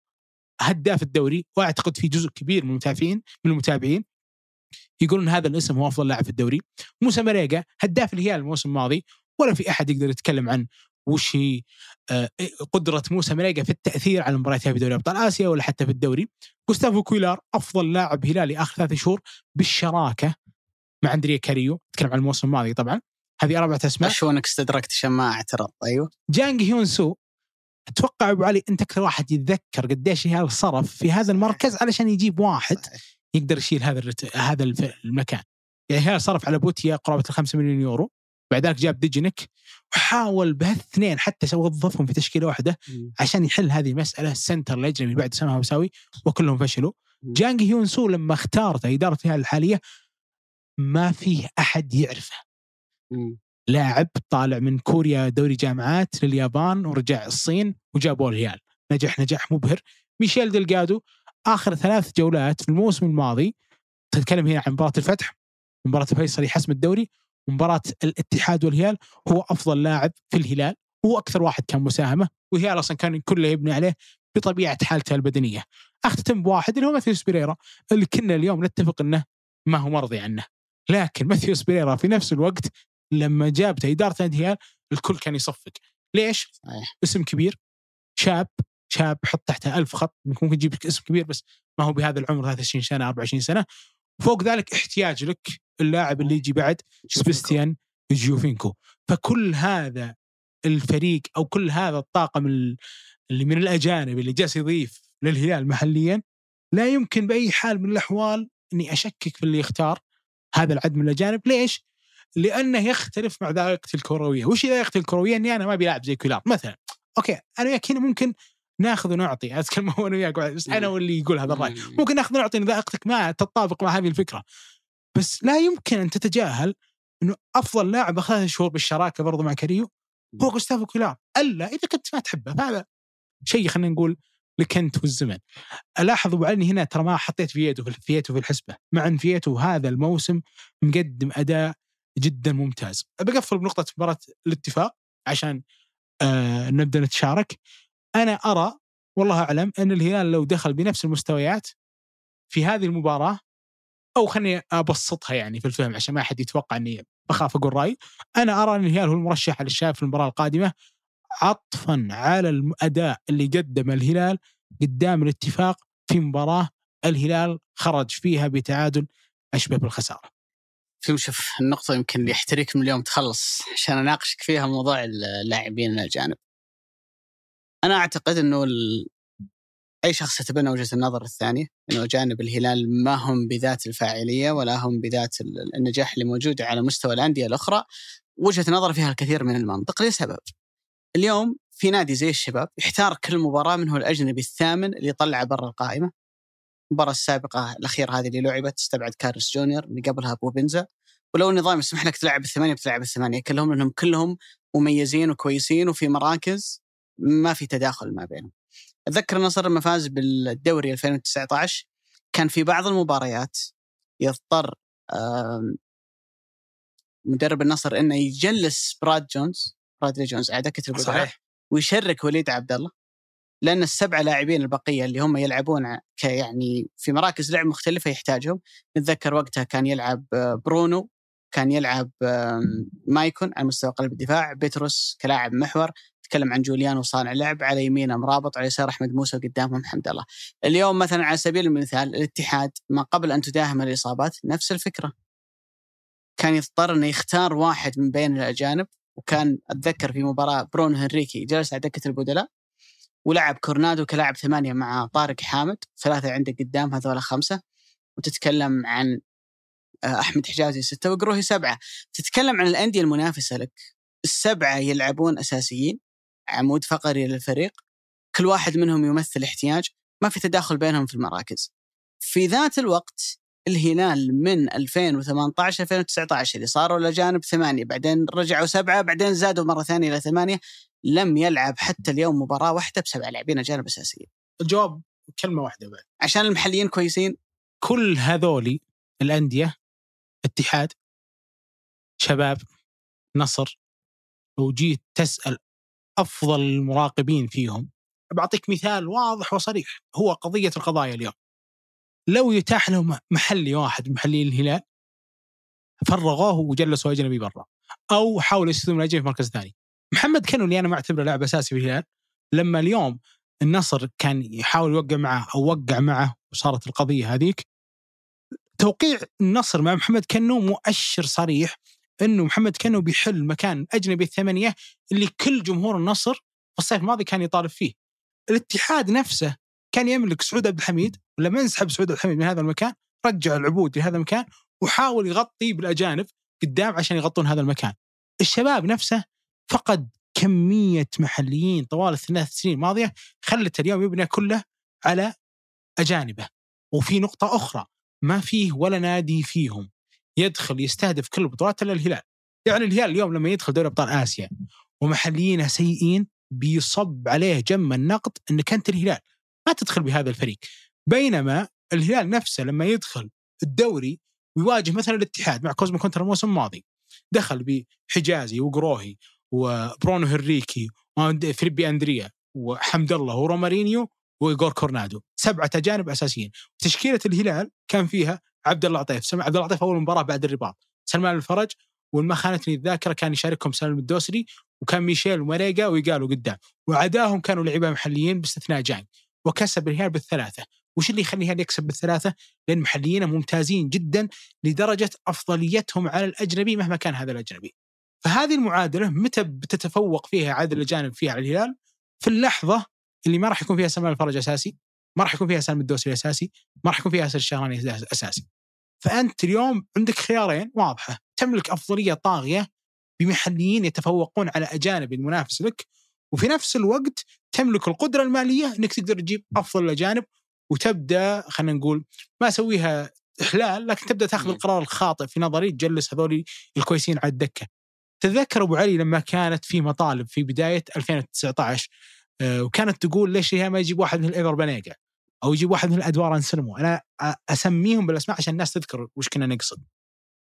هداف الدوري وأعتقد في جزء كبير من المتابعين من المتابعين يقولون هذا الاسم هو أفضل لاعب في الدوري. موسى ماريغا هداف الهلال الموسم الماضي ولا في أحد يقدر يتكلم عن وش هي آه، قدرة موسى ماريغا في التأثير على مبارياتها في دوري أبطال آسيا ولا حتى في الدوري. جوستافو كويلار أفضل لاعب هلالي آخر ثلاث شهور بالشراكة مع أندريه كاريو. اتكلم عن الموسم الماضي طبعا. هذه اربعه اسماء شلونك استدركت عشان ما اعترض. أيوه. جانغ هيون سو أتوقع أبو علي أنت أكثر واحد يتذكر قديش الهلال صرف في هذا المركز علشان يجيب واحد. يقدر يشيل هذا الرت... هذا. المكان. يعني الهلال صرف على بوتيا قرابة ال 5 مليون يورو بعد ذلك جاب ديجينيك وحاول بهالاثنين حتى وظفهم في تشكيلة واحدة عشان يحل هذه المسألة. ال center الاجنبي بعد سنة مساوي وكلهم فشلوا. جانغ هيون سو لما اختارته إدارة الهلال الحالية ما فيه أحد يعرفه. لاعب طالع من كوريا دوري جامعات لليابان ورجع الصين وجابوا الهلال. نجح نجاح مبهر. ميشيل دلجادو آخر ثلاث جولات في الموسم الماضي تتكلم هنا عن مباراة الفتح مباراة الفيصلي حسم الدوري ومباراه الاتحاد والهلال هو أفضل لاعب في الهلال هو أكثر واحد كان مساهمة والهلال أصلا كان كله يبني عليه بطبيعة حالته البدنية أختتم بواحد اللي هو ماثيوس بيريرا اللي كنا اليوم نتفق إنه ما هو مرضي عنه لكن ماثيوس بيريرا في نفس الوقت لما جابته إدارة نادي الهلال الكل كان يصفق ليش؟ صحيح. اسم كبير شاب شاب حط تحته ألف خط ممكن تجيب لك اسم كبير بس ما هو بهذا العمر 23 سنة 24 سنة. فوق ذلك احتياج لك اللاعب اللي يجي بعد سبستيان جيوفينكو. فكل هذا الفريق أو كل هذا الطاقم ال- اللي من الأجانب اللي جالس يضيف للهلال محليا لا يمكن بأي حال من الأحوال إني أشكك في اللي يختار هذا العدد من الأجانب. ليش؟ لأنه يختلف مع ذائقتي الكروية، وش ذائقتي الكروية؟ إني أنا ما أبي لاعب زي كويلار مثلا. okay أنا وياك هنا ممكن ناخذ ونعطي اتكلم أنا وياك بس أنا واللي يقول هذا الرأي. مم. ممكن ناخذ ونعطي إن ذائقتك ما تتطابق مع هذه الفكرة. بس لا يمكن أن تتجاهل إنه أفضل لاعب أخذ ثلاث شهور بالشراكة برضو مع كاريو هو جوستافو كويلار ألا إذا كنت ما تحبه فهذا شيء خلينا نقول لكنت والزمن. ألاحظ أبو علي هنا ترى ما حطيت فييتو في فييتو في الحسبة. مع إن فييتو هذا الموسم مقدم أداء جدا ممتاز. بقفل بنقطة مباراة الاتفاق عشان آه نبدأ نتشارك. أنا أرى والله أعلم أن الهلال لو دخل بنفس المستويات في هذه المباراة أو خليني أبسطها يعني في الفهم عشان ما احد يتوقع إني بخاف أقول رأي أنا أرى أن الهلال هو المرشح على الشايف في المباراة القادمة عطفا على الاداء اللي قدم الهلال قدام الاتفاق في مباراة الهلال خرج فيها بتعادل أشبه بالخسارة. في شوف النقطة يمكن اللي يحتريك من اليوم تخلص عشان أناقشك فيها موضوع اللاعبين الأجانب. أنا أعتقد إنه ال... أي شخص يتبنى وجهة النظر الثانية إنه جانب الهلال ما هم بذات الفاعلية ولا هم بذات ال- النجاح اللي موجود على مستوى الأندية الأخرى وجهة نظر فيها الكثير من المنطق لسبب. اليوم في نادي زي الشباب يحتار كل مباراة من هو الأجنبي الثامن اللي يطلعه برا القائمة. المباراة السابقة الأخيرة هذه اللي لعبت استبعد كارلس جونيور اللي قبلها بوبنزا ولو النظام يسمح لك تلعب الثمانية بتلعب الثمانية كلهم لأنهم كلهم مميزين وكويسين وفي مراكز ما في تداخل ما بينهم. أتذكر النصر لما فاز بالدوري 2019 كان في بعض المباريات يضطر مدرب النصر إنه يجلس براد جونز برادلي جونز على دكة البدلاء ويشرك وليد عبد الله لأن السبعه لاعبين البقية اللي هم يلعبون يعني في مراكز لعب مختلفة يحتاجهم. نتذكر وقتها كان يلعب آه، برونو كان يلعب مايكون على مستوى قلب الدفاع بيتروس كلاعب محور تكلم عن جوليانو صانع لعب على يمينه مرابط على يسار أحمد موسى وقدامهم حمد الله اليوم مثلا على سبيل المثال الاتحاد ما قبل أن تداهم الإصابات نفس الفكرة. كان يضطر إنه يختار واحد من بين الأجانب وكان أتذكر في مباراة برونو هنريكي جلس على دكة البدلاء ولعب كورنادو كلاعب ثمانية مع طارق حامد ثلاثة عندك قدام هذول خمسة. وتتكلم عن آه، أحمد حجازي ستة وقروهي سبعة. تتكلم عن الأندية المنافسة لك. السبعة يلعبون أساسيين. عمود فقري للفريق كل واحد منهم يمثل احتياج ما في تداخل بينهم في المراكز. في ذات الوقت الهلال من 2018 2019 اللي صاروا الاجانب ثمانية بعدين رجعوا سبعة بعدين زادوا مرة ثانية إلى ثمانية لم يلعب حتى اليوم مباراة واحدة بسبع لاعبين أجانب أساسيين. الجواب كلمة واحدة بعد. عشان المحليين كويسين؟ كل هذولي الأندية اتحاد شباب نصر لو جيت تسأل أفضل المراقبين فيهم. بعطيك مثال واضح وصريح هو قضية القضايا اليوم. لو يتاح لهم محلي واحد من محليين الهلال فرغوه وجلسوا أجنبي برا أو حاولوا يستخدموا الاجنبي في مركز ثاني. محمد كانوا اللي أنا ما أعتبره لاعب أساسي في الهلال لما اليوم النصر كان يحاول يوقع معه أو وقع معه وصارت القضية هذيك توقيع النصر مع محمد كنو مؤشر صريح إنه محمد كنو بيحل مكان اجنبي الثمانية اللي كل جمهور النصر في الصيف الماضي كان يطالب فيه. الاتحاد نفسه كان يملك سعود عبد الحميد ولما انسحب سعود عبد الحميد من هذا المكان رجع العبود لهذا المكان وحاول يغطي بالأجانب قدام عشان يغطون هذا المكان. الشباب نفسه فقد كمية محليين طوال الثلاث سنين الماضية خلت اليوم يبنى كله على أجانبه. وفي نقطة أخرى ما فيه ولا نادي فيهم يدخل يستهدف كل البطولات إلا الهلال. يعني الهلال اليوم لما يدخل دوري أبطال آسيا ومحليينه سيئين بيصب عليه جم النقد إنك أنت الهلال. ما تدخل بهذا الفريق. بينما الهلال نفسه لما يدخل الدوري ويواجه مثلا الاتحاد مع كوزمين كونترا الموسم الماضي. دخل بحجازي وقروهي وبرونو هنريكي وفيليبي أندريا وحمد الله ورومارينيو وايجور كورنادو. سبعة أجانب أساسيين. تشكيلة الهلال كان فيها عبد الله عطيف عبد الله عطيف أول مباراة بعد الرباط سلمان الفرج والما خانتني الذاكرة كان يشاركهم سالم الدوسري وكان ميشيل وماريجا ويقالوا قدام وعداهم كانوا لعيبة محليين باستثناء جاي وكسب الهلال بالثلاثة وش اللي يخلي الهلال يكسب بالثلاثة؟ لأن محليين ممتازين جدا لدرجة أفضليتهم على الأجنبي مهما كان هذا الأجنبي. فهذه المعادلة متى بتتفوق فيها عدد الاجانب فيها على الهلال؟ في اللحظة اللي ما راح يكون فيها سلمان الفرج أساسي، ما راح يكون فيها سالم الدوسري أساسي، ما راح يكون فيها الشهراني أساسي. فأنت اليوم عندك خيارين واضحة، تملك أفضلية طاغية بمحليين يتفوقون على أجانب المنافس لك وفي نفس الوقت تملك القدرة المالية إنك تقدر تجيب أفضل الاجانب وتبدأ خلينا نقول ما أسويها إحلال لكن تبدأ تأخذ القرار الخاطئ في نظري تجلس هذول الكويسين على الدكة. تذكر أبو علي لما كانت في مطالب في بداية 2019 آه، وكانت تقول ليش هي ما يجيب واحد مثل ايفر بنيجا أو يجيب واحد مثل ادوار انسلمو أنا أسميهم بالأسماء عشان الناس تذكر وش كنا نقصد.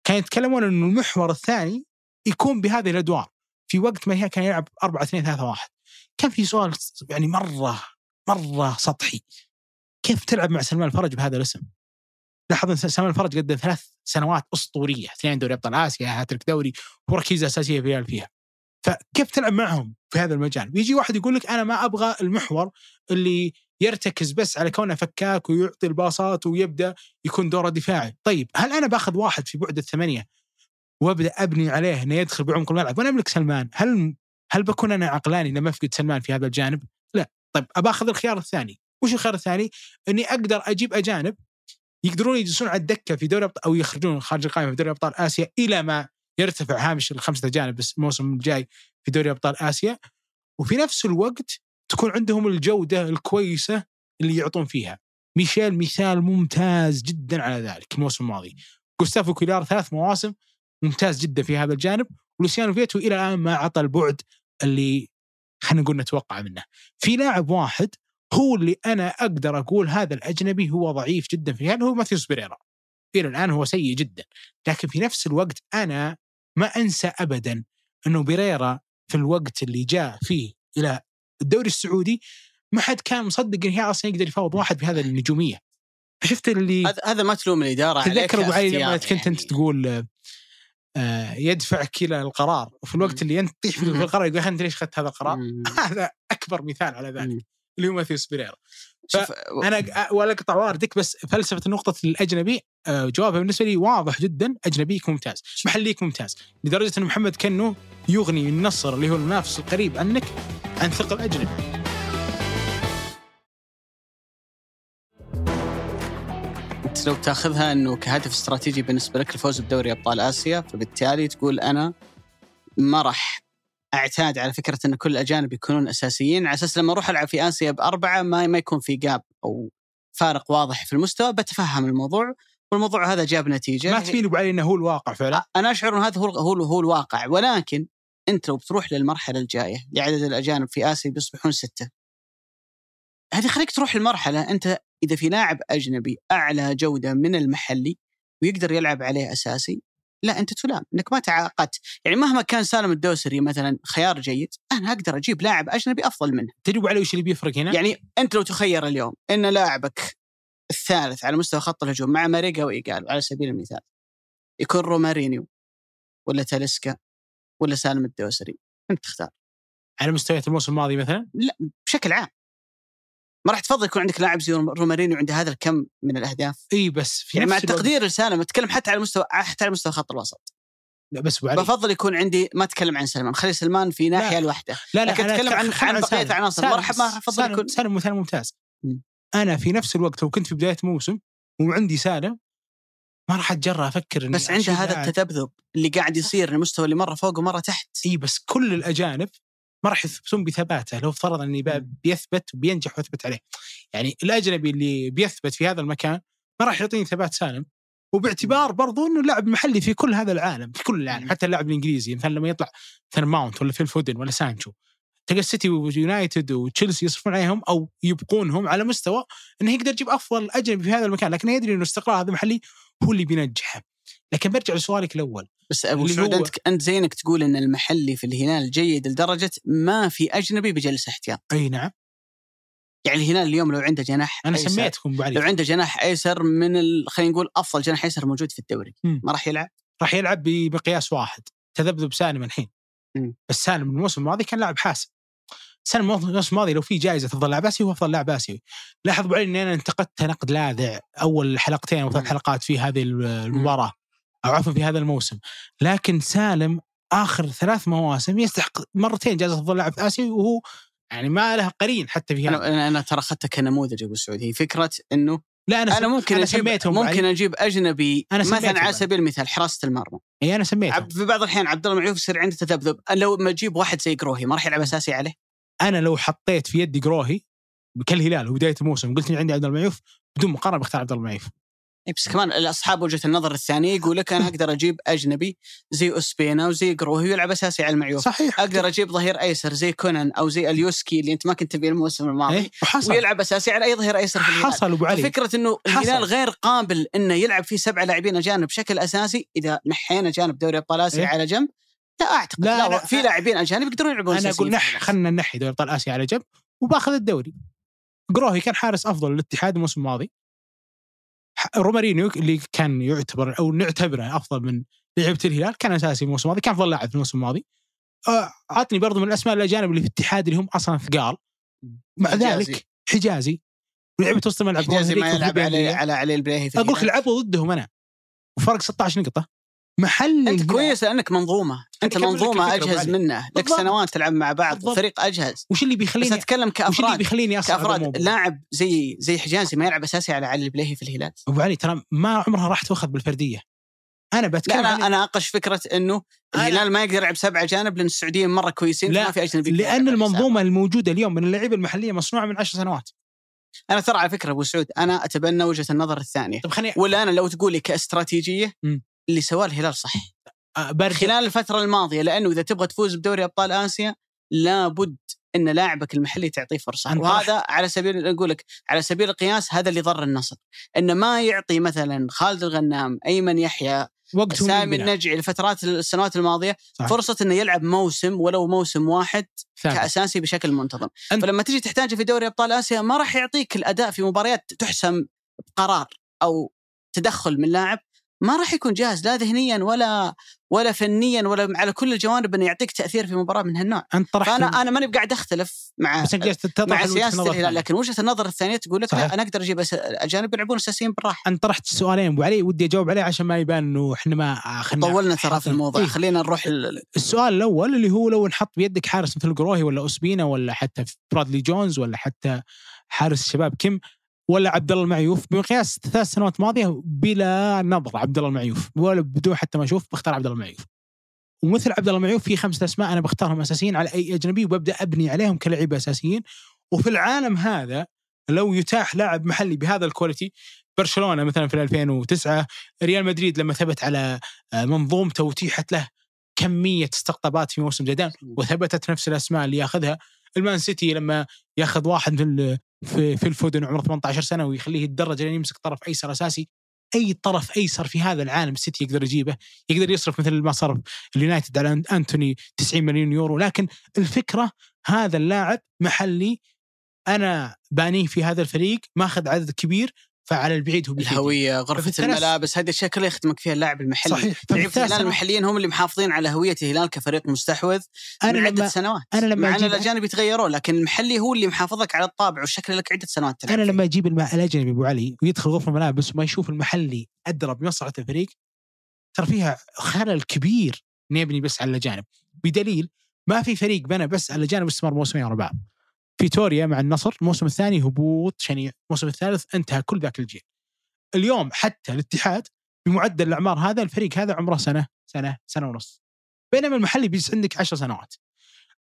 كانوا يتكلمون إنه المحور الثاني يكون بهذه الأدوار في وقت ما هي كان يلعب 4 2 3 1 كان في سؤال يعني مرة مرة سطحي كيف تلعب مع سلمان الفرج بهذا الاسم؟ لاحظ إن سلمان الفرج قدم ثلاث سنوات أسطورية اثنين دوري أبطال آسيا هاتريك دوري وركيزه أساسية في فيها فكيف تلعب معهم في هذا المجال؟ ويجي واحد يقول لك أنا ما أبغى المحور اللي يرتكز بس على كونه فكاك ويعطي الباصات ويبدأ يكون دوره دفاعي، طيب هل أنا باخذ واحد في بعد الثمانية وأبدأ أبني عليه إنه يدخل بعمق الملعب وأنا أملك سلمان، هل هل بكون أنا عقلاني لما أفقد سلمان في هذا الجانب؟ لا، طيب ابى اخذ الخيار الثاني، وش الخيار الثاني؟ إني أقدر أجيب أجانب يقدرون يجلسون على الدكة في دوري أو يخرجون خارج القائمة في دوري أبطال آسيا إلى ما يرتفع هامش الخمسة اجانب الموسم الجاي في دوري أبطال آسيا. وفي نفس الوقت تكون عندهم الجودة الكويسة اللي يعطون فيها. ميشيل مثال ممتاز جدا على ذلك الموسم الماضي. جوستافو كيلار ثلاث مواسم ممتاز جدا في هذا الجانب ولوسيانو فيتو إلى الآن ما اعطى البعد اللي خلينا نقول نتوقع منه. في لاعب واحد هو اللي أنا أقدر أقول هذا الأجنبي هو ضعيف جدا في هذا هو ماثيوس بيريرا إلى الآن هو سيء جدا لكن في نفس الوقت أنا ما أنسى ابدا إنه بيريرا في الوقت اللي جاء فيه إلى الدوري السعودي ما حد كان مصدق انه أصلا يقدر يفاوض واحد بهذا النجومية. شفت اللي هذا هذا ما تلوم الإدارة تذكر أبو علي لما يعني. كنت أنت تقول آه يدفعك إلى القرار وفي الوقت اللي أنت تطيح في القرار يقول انت ليش أخذت هذا القرار؟ هذا أكبر مثال على ذلك. اللي هو ماثيوس بيريرا أنا ولا أقطع واردك بس فلسفة نقطه الأجنبي آه، جوابها بالنسبة لي واضح جدا اجنبيك ممتاز. محليك ممتاز. لدرجة أن محمد كنو يغني النصر اللي هو المنافس القريب عنك عن ثقل أجنبي. أنت لو تأخذها إنه كهدف استراتيجي بالنسبة لك الفوز بدوري أبطال آسيا فبالتالي تقول أنا ما راح أعتاد على فكرة إن كل الأجانب يكونون أساسيين على أساس لما أروح ألعب في آسيا بأربعة ما ما يكون في جاب أو فارق واضح في المستوى بتفهم الموضوع والموضوع هذا جاب نتيجة. ما أبو علي إنه هو الواقع فعلا؟ أنا أشعر إنه هذا هو هو هو الواقع ولكن أنت لو بتروح للمرحلة الجاية لعدد الأجانب في آسيا بيصبحون ستة. هذه خليك تروح للمرحله أنت إذا في لاعب أجنبي أعلى جودة من المحلي ويقدر يلعب عليه أساسي لا أنت تلام إنك ما تعاقدت. يعني مهما كان سالم الدوسري مثلا خيار جيد أنا أقدر أجيب لاعب أجنبي أفضل منه. تدري على وش اللي بيفرق هنا؟ يعني أنت لو تخير اليوم إن لاعبك الثالث على مستوى خط الهجوم مع ماريجا وايجالو على سبيل المثال يكون رومارينيو ولا تاليسكا ولا سالم الدوسري أنت تختار. على مستويات الموسم الماضي مثلا؟ لا بشكل عام. ما راح تفضل يكون عندك لاعب زي رومارينيو عنده هذا الكم من الأهداف؟ إي بس في يعني مع التقدير لسالم أتكلم حتى على مستوى حتى على مستوى خط الوسط. لا بس وعلي. بفضل يكون عندي ما أتكلم عن سلمان خلي سلمان في ناحية لوحده. لا لا لكن أتكلم عن عن بقية العناصر. ما راح ما أفضل يكون سالم مثال ممتاز. م. أنا في نفس الوقت لو كنت في بداية موسم وعندي سالم ما راح أتجرأ أفكر بس عنده هذا التذبذب اللي قاعد يصير المستوى اللي مرة فوق ومرة تحت. إي بس كل الأجانب ما راح يثبتون بثباته لو فرض إني بيثبت وبينجح ويثبت عليه. يعني الأجنبي اللي بيثبت في هذا المكان ما راح يعطيني ثبات سالم وباعتبار برضو إنه لاعب محلي في كل هذا العالم في كل العالم حتى اللاعب الإنجليزي مثلا لما يطلع مثلا ماونت ولا فيل فودن ولا سانشو تلقى السيتي ويونايتد وتشيلسي يصرفون عليهم أو يبقونهم على مستوى إنه يقدر يجيب أفضل أجنبي في هذا المكان لكن يدري إنه استقرار هذا المحلي هو اللي بينجحه. لكن برجع لسؤالك الأول بس أبو سعود هو- انت أنت زينك تقول إن المحلي في الهلال جيد لدرجة ما في أجنبي بجلسه احتياط. أي نعم. يعني الهلال اليوم لو عنده جناح أنا أيسر- سميتكم أبو لو عنده جناح أيسر من ال... خلينا نقول أفضل جناح أيسر موجود في الدوري. مم. ما راح يلعب؟ راح يلعب بمقياس واحد تذبذب سالم الحين. مم. بس سالم الموسم الماضي كان لاعب حاسم. سالم الموسم الماضي لو في جائزة أفضل لاعب آسيوي هو أفضل لاعب آسيوي. لاحظ علي إني أنا انتقدته نقد لاذع أول حلقتين أو ثلاث. حلقات في هذه المباراة. أو عفوا في هذا الموسم. لكن سالم آخر ثلاث مواسم يستحق مرتين جائزة أفضل لاعب اسيوي وهو يعني ما له قرين حتى في هذا. أنا أنا, أنا ترى اخذتها كنموذج أبو سعود هي فكرة إنه لا أنا أنا ممكن أنا أجيب ممكن. أجيب أجنبي أنا مثلا على. سبيل المثال حراسة المرمى. إي أنا سميتهم عب- في بعض الأحيان عبد الله معيوف يصير عنده تذبذب. لو ما أجيب واحد زي قروهي ما راح يلعب أساسي عليه؟ أنا لو حطيت في يدي قروهي كالهلال وبداية الموسم قلت إني عندي عبد الله المعيوف بدون مقارنة بختار عبد الله المعيوف بس كمان الأصحاب وجهة النظر الثانية يقول لك أنا أقدر أجيب أجنبي زي أوسبينا وزي قروهي ويلعب أساسي على المعيوف صحيح. أقدر أجيب ظهير أيسر زي كونان أو زي أليوسكي اللي أنت ما كنت تبيه الموسم الماضي. إيه؟ وحصل. ويلعب أساسي على أي ظهير أيسر في الهلال. حصل أبو علي. فكرة إنه. الهلال غير قابل إنه يلعب فيه سبعه لاعبين أجانب بشكل أساسي إذا نحينا جانب دوري أبطال آسيا إيه؟ على جنب لا أعتقد. لا، لا, أنا- في لاعبين أجانب يقدرون يلعبون أنا أقول نح. خلنا نحي دوري أبطال آسيا على جنب وباخذ الدوري. قروهي كان حارس أفضل للاتحاد الموسم الماضي. رومارينيو اللي كان يعتبر أو نعتبره أفضل من لعيبة الهلال كان أساسي الموسم الماضي كان افضل لاعب في الموسم الماضي عطني برضو من الأسماء الأجانب اللي في الاتحاد اللي هم أصلا ثقال مع حجازي. ذلك حجازي ولعيبه وسط الملعب حجازي ما يلعب على فابيانيا. على علي البليهي في أقول لك. لعبوا ضدهم أنا وفرق 16 نقطة محل أنت كويس لأنك منظومة. أنت منظومة أجهز. منه. لك. سنوات تلعب مع بعض بالضبط. فريق أجهز. وش اللي بس بيخليني أتكلم وش اللي كأفراد. بيخليني كأفراد؟ لاعب زي زي حجازي ما يلعب أساسي على علي البليهي في الهلال. أبو علي ترى ما عمرها راح تؤخذ بالفردية. أنا لا بتكلم أنا عن- أنا اقش فكرة إنه أنا- الهلال ما يقدر يلعب سبعة جانب لأن السعوديين مرة كويسين لا، ما في أجنبي لأن المنظومة الموجودة اليوم من اللعيبة المحلية مصنوعة من عشر سنوات. أنا ترى على فكرة أبو سعود أنا أتبنى وجهة النظر الثانية. طب خليني ولا أنا لو تقول لي كاستراتيجيه. اللي سواه الهلال صح برجع خلال الفترة الماضية لأنه إذا تبغى تفوز بدوري أبطال آسيا لابد إن لاعبك المحلي تعطيه فرصة وهذا على سبيل أقول لك على سبيل القياس هذا اللي ضر النصر إنه ما يعطي مثلا خالد الغنام أيمن يحيى وقتهم سامي. النجعي الفترات السنوات الماضية صح. فرصة إنه يلعب موسم ولو موسم واحد ثابت. كأساسي بشكل منتظم أنت- فلما تجي تحتاجه في دوري أبطال آسيا ما راح يعطيك الأداء في مباريات تحسم بقرار أو تدخل من لاعب ما راح يكون جاهز لا ذهنيا ولا ولا فنيا ولا على كل الجوانب إنه يعطيك تأثير في مباراة من هالنوع أنت طرحت فأنا أنا ماني بقاعد أختلف مع بس مع سياسة الهلال. لكن وجهة النظر الثانية تقول لك. لا أنا أقدر أجيب اجانب يلعبون اساسيين بالراحة أنت طرحت سؤالين أبو علي ودي أجاوب عليه عشان ما يبان إنه إحنا ما اخذنا طولنا ترى في الموضوع إيه. خلينا نروح ال- السؤال الأول اللي هو لو نحط بيدك حارس مثل قروهي ولا أوسبينا ولا حتى برادلي جونز ولا حتى حارس الشباب كيم ولا عبد الله المعيوف بمقياس ثلاث سنوات ماضية بلا نظر عبد الله المعيوف ولا بدون حتى ما أشوف بختار عبد الله المعيوف. ومثل عبد الله المعيوف في خمسة أسماء أنا بختارهم أساسيين على أي أجنبي وببدا أبني عليهم كلاعبين أساسيين. وفي العالم هذا لو يتاح لاعب محلي بهذا ال quality برشلونة مثلا في 2009 ريال مدريد لما ثبت على آه، منظومته وتيحت له كمية استقطابات في موسم جدان وثبتت نفس الأسماء اللي ياخذها المان سيتي لما ياخذ واحد في فيل فودن عمره 18 سنة ويخليه يتدرج لين يمسك طرف أيسر أساسي. أي طرف أيسر في هذا العالم السيتي يقدر يجيبه يقدر يصرف مثل ما صرف اليونايتد على أنتوني 90 مليون يورو. لكن الفكرة هذا اللاعب محلي أنا بانيه في هذا الفريق ماخذ عدد كبير فعلى البعيد هو بيفيدني. الهوية غرفة الملابس هذه الأشياء كلها يخدمك فيها اللاعب المحلي. صحيح لعيبه الهلال سنوات المحليين هم اللي محافظين على هوية الهلال كفريق مستحوذ أنا من عدة لما سنوات. أنا لما مع ان الأجانب يتغيرون لكن المحلي هو اللي محافظك على الطابع والشكل لك عدة سنوات تلعب أنا. لما أجيب الأجنبي أبو علي ويدخل غرفة الملابس وما يشوف المحلي ادرى بمصلحه الفريق ترى فيها خلل كبير إنه يبني بس على الأجانب. بدليل ما في فريق بنى بس على الأجانب استمر موسمين ورا بعض. فيتوريا مع النصر الموسم الثاني هبوط شنيع الموسم الثالث انتهى كل ذاك الجيل. اليوم حتى الاتحاد بمعدل الأعمار هذا الفريق هذا عمره سنة سنة سنة ونص. بينما المحلي بيجلس عندك عشر سنوات.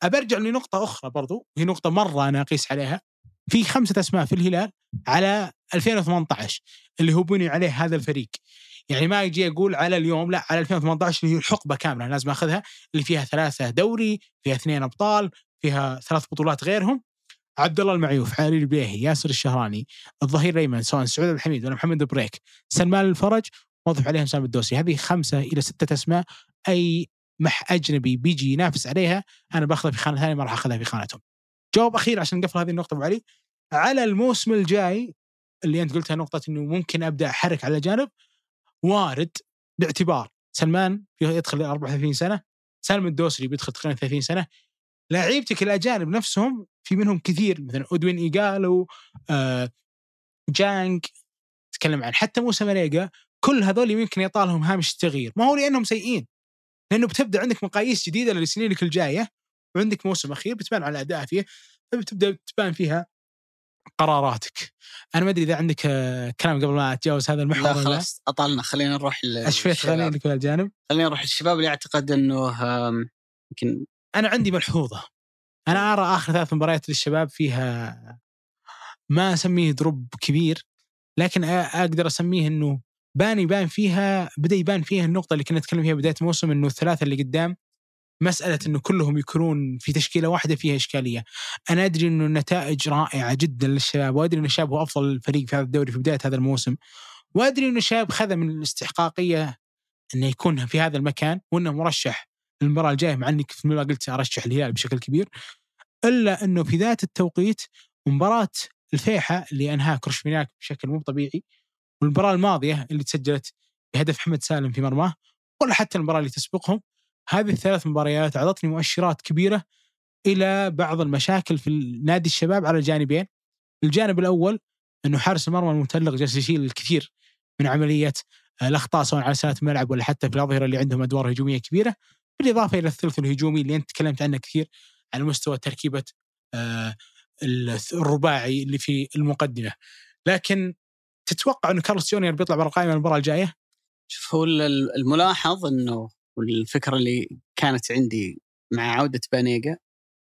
أبرجع لنقطة أخرى برضو هي نقطة مرة أنا أقيس عليها. في خمسة أسماء في الهلال على 2018 اللي هو بني عليه هذا الفريق. يعني ما يجي أقول على اليوم لا على 2018 اللي هي الحقبة كاملة لازم أخذها اللي فيها ثلاثة دوري فيها اثنين أبطال فيها ثلاث بطولات غيرهم. عبد الله المعيوف علي البيهي ياسر الشهراني الظهير الأيمن سواء سعود الحميد ولا محمد بريك سلمان الفرج وظف عليهم سام الدوسري هذه خمسة إلى ستة اسماء أي مح أجنبي بيجي ينافس عليها أنا بأخذها في خانة ثانية ما راح أخذها في خانتهم. جواب أخير عشان نقفل هذه النقطة أبو علي على الموسم الجاي اللي أنت قلتها نقطة إنه ممكن أبدأ أحرك على جانب وارد باعتبار سلمان يدخل 34 سنة سالم الدوسري بيدخل تقريبا 30 سنة لعيبتك الأجانب نفسهم في منهم كثير مثلا ادوين ايجالو آه جانج تكلم عن حتى موسى مريقا كل هذول يمكن يطالهم هامش التغيير. ما هو لأنهم سيئين لأنه بتبدأ عندك مقاييس جديدة لسنينك الجاية وعندك موسم أخير بتبان على اداء فيه فبتبدأ تبان فيها قراراتك. أنا ما أدري إذا عندك آه، كلام قبل ما أتجاوز هذا المحور لا خلاص أطلنا خلينا نروح اشفيت خليني لك الجانب. خلينا نروح للشباب اللي اعتقد إنه يمكن أنا عندي ملحوظة أنا أرى آخر ثلاث مباريات للشباب فيها ما أسميه دروب كبير لكن أقدر أسميه إنه بان يبان فيها بدأ يبان فيها النقطة اللي كنا نتكلم فيها بداية الموسم إنه الثلاثة اللي قدام مسألة إنه كلهم يكونون في تشكيلة واحدة فيها إشكالية. أنا أدري إنه النتائج رائعة جدا للشباب وأدري إنه الشباب هو أفضل فريق في هذا الدوري في بداية هذا الموسم. وأدري إنه الشباب خذ من الاستحقاقية إنه يكون في هذا المكان وإنه مرشح للمباراه الجاية مع انك مثل ما قلت أرشح الهلال بشكل كبير. إلا إنه في ذات التوقيت مباراة الفيحة اللي انهاها كروشمينياك بشكل مو طبيعي والمباراة الماضية اللي تسجلت بهدف محمد سالم في مرماه ولا حتى المباراة اللي تسبقهم هذه الثلاث مباريات أعطتني مؤشرات كبيرة إلى بعض المشاكل في نادي الشباب على الجانبين. الجانب الأول إنه حارس المرمى المتألق جالس يشيل الكثير من عملية آه، الأخطاء سواء على سنه الملعب ولا حتى في الأظهرة اللي عندهم أدوار هجومية كبيرة بالإضافة إلى الثلث الهجومي اللي أنت تكلمت عنه كثير على مستوى تركيبة آه، الرباعي اللي في المقدمة. لكن تتوقع إنه كارلوس جونيور بيطلع برا القائمه المباراة الجاية؟ شوف هو ال- الملاحظ إنه والفكرة اللي كانت عندي مع عودة بانيجا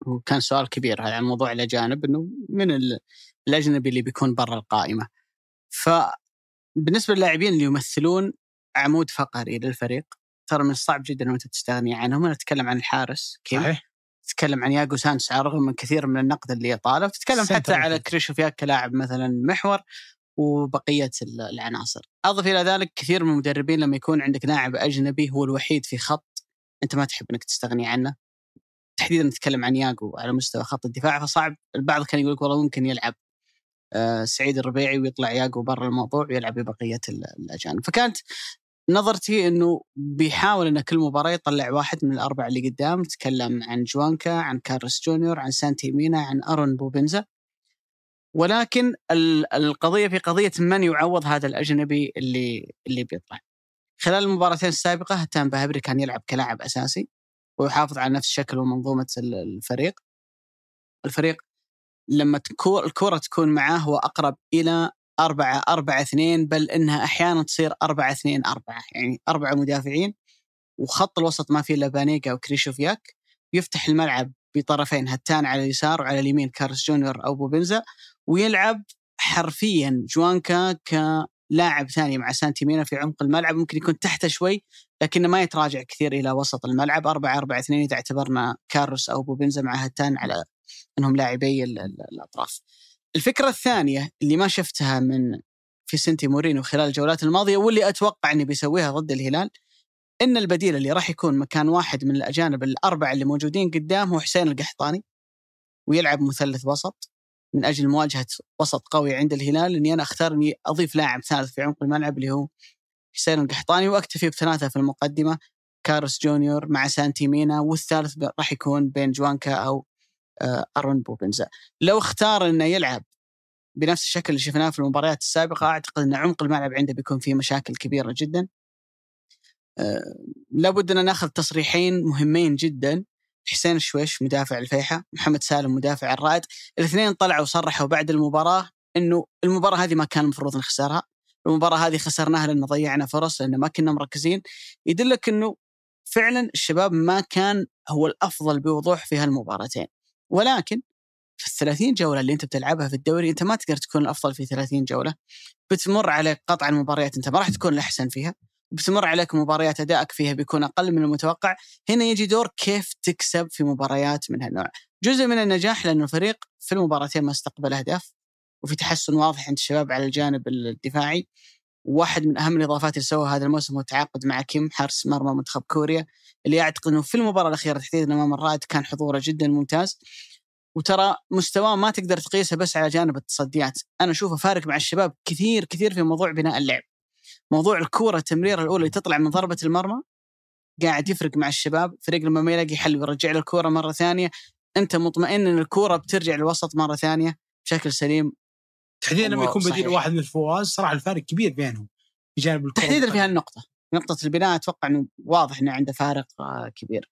وكان سؤال كبير عن موضوع الأجانب إنه من ال- الأجنبي اللي بيكون برا القائمة. فبالنسبة للاعبين اللي يمثلون عمود فقري للفريق ترى من الصعب جدا انت تستغني عنهم. أنا أتكلم عن الحارس كيم صحيح؟ تتكلم عن ياجو سانتوس على الرغم من كثير من النقد اللي يطاله تتكلم center حتى على. كريشوفياك كلاعب مثلا محور وبقية ال- العناصر. أضف إلى ذلك كثير من المدربين لما يكون عندك لاعب أجنبي هو الوحيد في خط أنت ما تحب إنك تستغني عنه. تحديدا نتكلم عن ياجو على مستوى خط الدفاع فصعب. البعض كان يقول لك والله ممكن يلعب آه، سعيد الربيعي ويطلع ياجو برا الموضوع ويلعب ببقية ال- الأجانب. فكانت نظرتي إنه بيحاول انه كل مباراة يطلع واحد من الأربعة اللي قدام نتكلم عن غوانكا عن كارلوس جونيور عن سانتي مينا عن أرون بوبيندزا ولكن ال- القضية في قضية من يعوض هذا الأجنبي اللي اللي بيطلع. خلال المباراتين السابقة هتان بهبري كان يلعب كلاعب أساسي ويحافظ على نفس شكل ومنظومة ال- الفريق. الفريق لما الكرة تكون معاه هو أقرب إلى أربعة أربعة اثنين بل إنها أحيانا تصير أربعة اثنين أربعة. يعني أربعة مدافعين وخط الوسط ما فيه إلا بانيجا وكريشوفياك يفتح الملعب بطرفين هتان على اليسار وعلى اليمين كارلوس جونيور أو بوبنزا ويلعب حرفيا جوانكا كلاعب ثاني مع سانتي مينا في عمق الملعب. ممكن يكون تحته شوي لكنه ما يتراجع كثير إلى وسط الملعب. أربعة أربعة اثنين إذا اعتبرنا كارلوس أو بوبنزا مع هتان على إنهم لاعبي ال- ال- الأطراف. الفكرة الثانية اللي ما شفتها من في سنتي مورينو خلال الجولات الماضية واللي أتوقع انه بيسويها ضد الهلال إن البديل اللي راح يكون مكان واحد من الأجانب الأربعة اللي موجودين قدام هو حسين القحطاني ويلعب مثلث وسط من أجل مواجهة وسط قوي عند الهلال إني أنا أختار إني أضيف لاعب ثالث في عمق الملعب اللي هو حسين القحطاني وأكتفي بثلاثه في المقدمة كارس جونيور مع سانتي مينا والثالث راح يكون بين جوانكا آه، أرون بوبنزا. لو اختار إنه يلعب بنفس الشكل اللي شفناه في المباريات السابقة أعتقد إن عمق الملعب عنده بيكون فيه مشاكل كبيرة جدا. آه، لابد إن نأخذ تصريحين مهمين جدا. حسين الشويش مدافع الفيحة محمد سالم مدافع الرائد. الاثنين طلعوا وصرحوا بعد المباراة إنه المباراة هذه ما كان المفروض نخسرها المباراة هذه خسرناها لأن ضيعنا فرص لأن ما كنا مركزين. يدلك إنه فعلا الشباب ما كان هو الأفضل بوضوح في هالمباراتين. ولكن في ال 30 جولة اللي أنت بتلعبها في الدوري أنت ما تقدر تكون الأفضل في 30 جولة. بتمر عليك قطعا مباريات أنت ما راح تكون الأحسن فيها. بتمر عليك مباريات أدائك فيها بيكون أقل من المتوقع. هنا يجي دور كيف تكسب في مباريات من هالنوع. جزء من النجاح لأن الفريق في المباراتين ما استقبل أهداف وفي تحسن واضح عند الشباب على الجانب الدفاعي. واحد من أهم الإضافات اللي سواها هذا الموسم هو التعاقد مع كيم حارس مرمى منتخب كوريا اللي اعتقد إنه في المباراة الأخيرة تحديدا أمام الرائد كان حضوره جدا ممتاز. وترى مستواه ما تقدر تقيسه بس على جانب التصديات. أنا أشوفه فارق مع الشباب كثير كثير في موضوع بناء اللعب. موضوع الكورة التمريره الأولى اللي تطلع من ضربة المرمى قاعد يفرق مع الشباب. فريق لما ما يلاقي حل ويرجع له الكورة مرة ثانية. أنت مطمئن إن الكورة بترجع للوسط مرة ثانية بشكل سليم. تحديدا لما يكون بديل واحد من الفواز صراحة الفارق كبير بينهم في جانب الكوره تحديدا في هالنقطة نقطة البناء أتوقع إنه واضح إنه عنده فارق آه، كبير.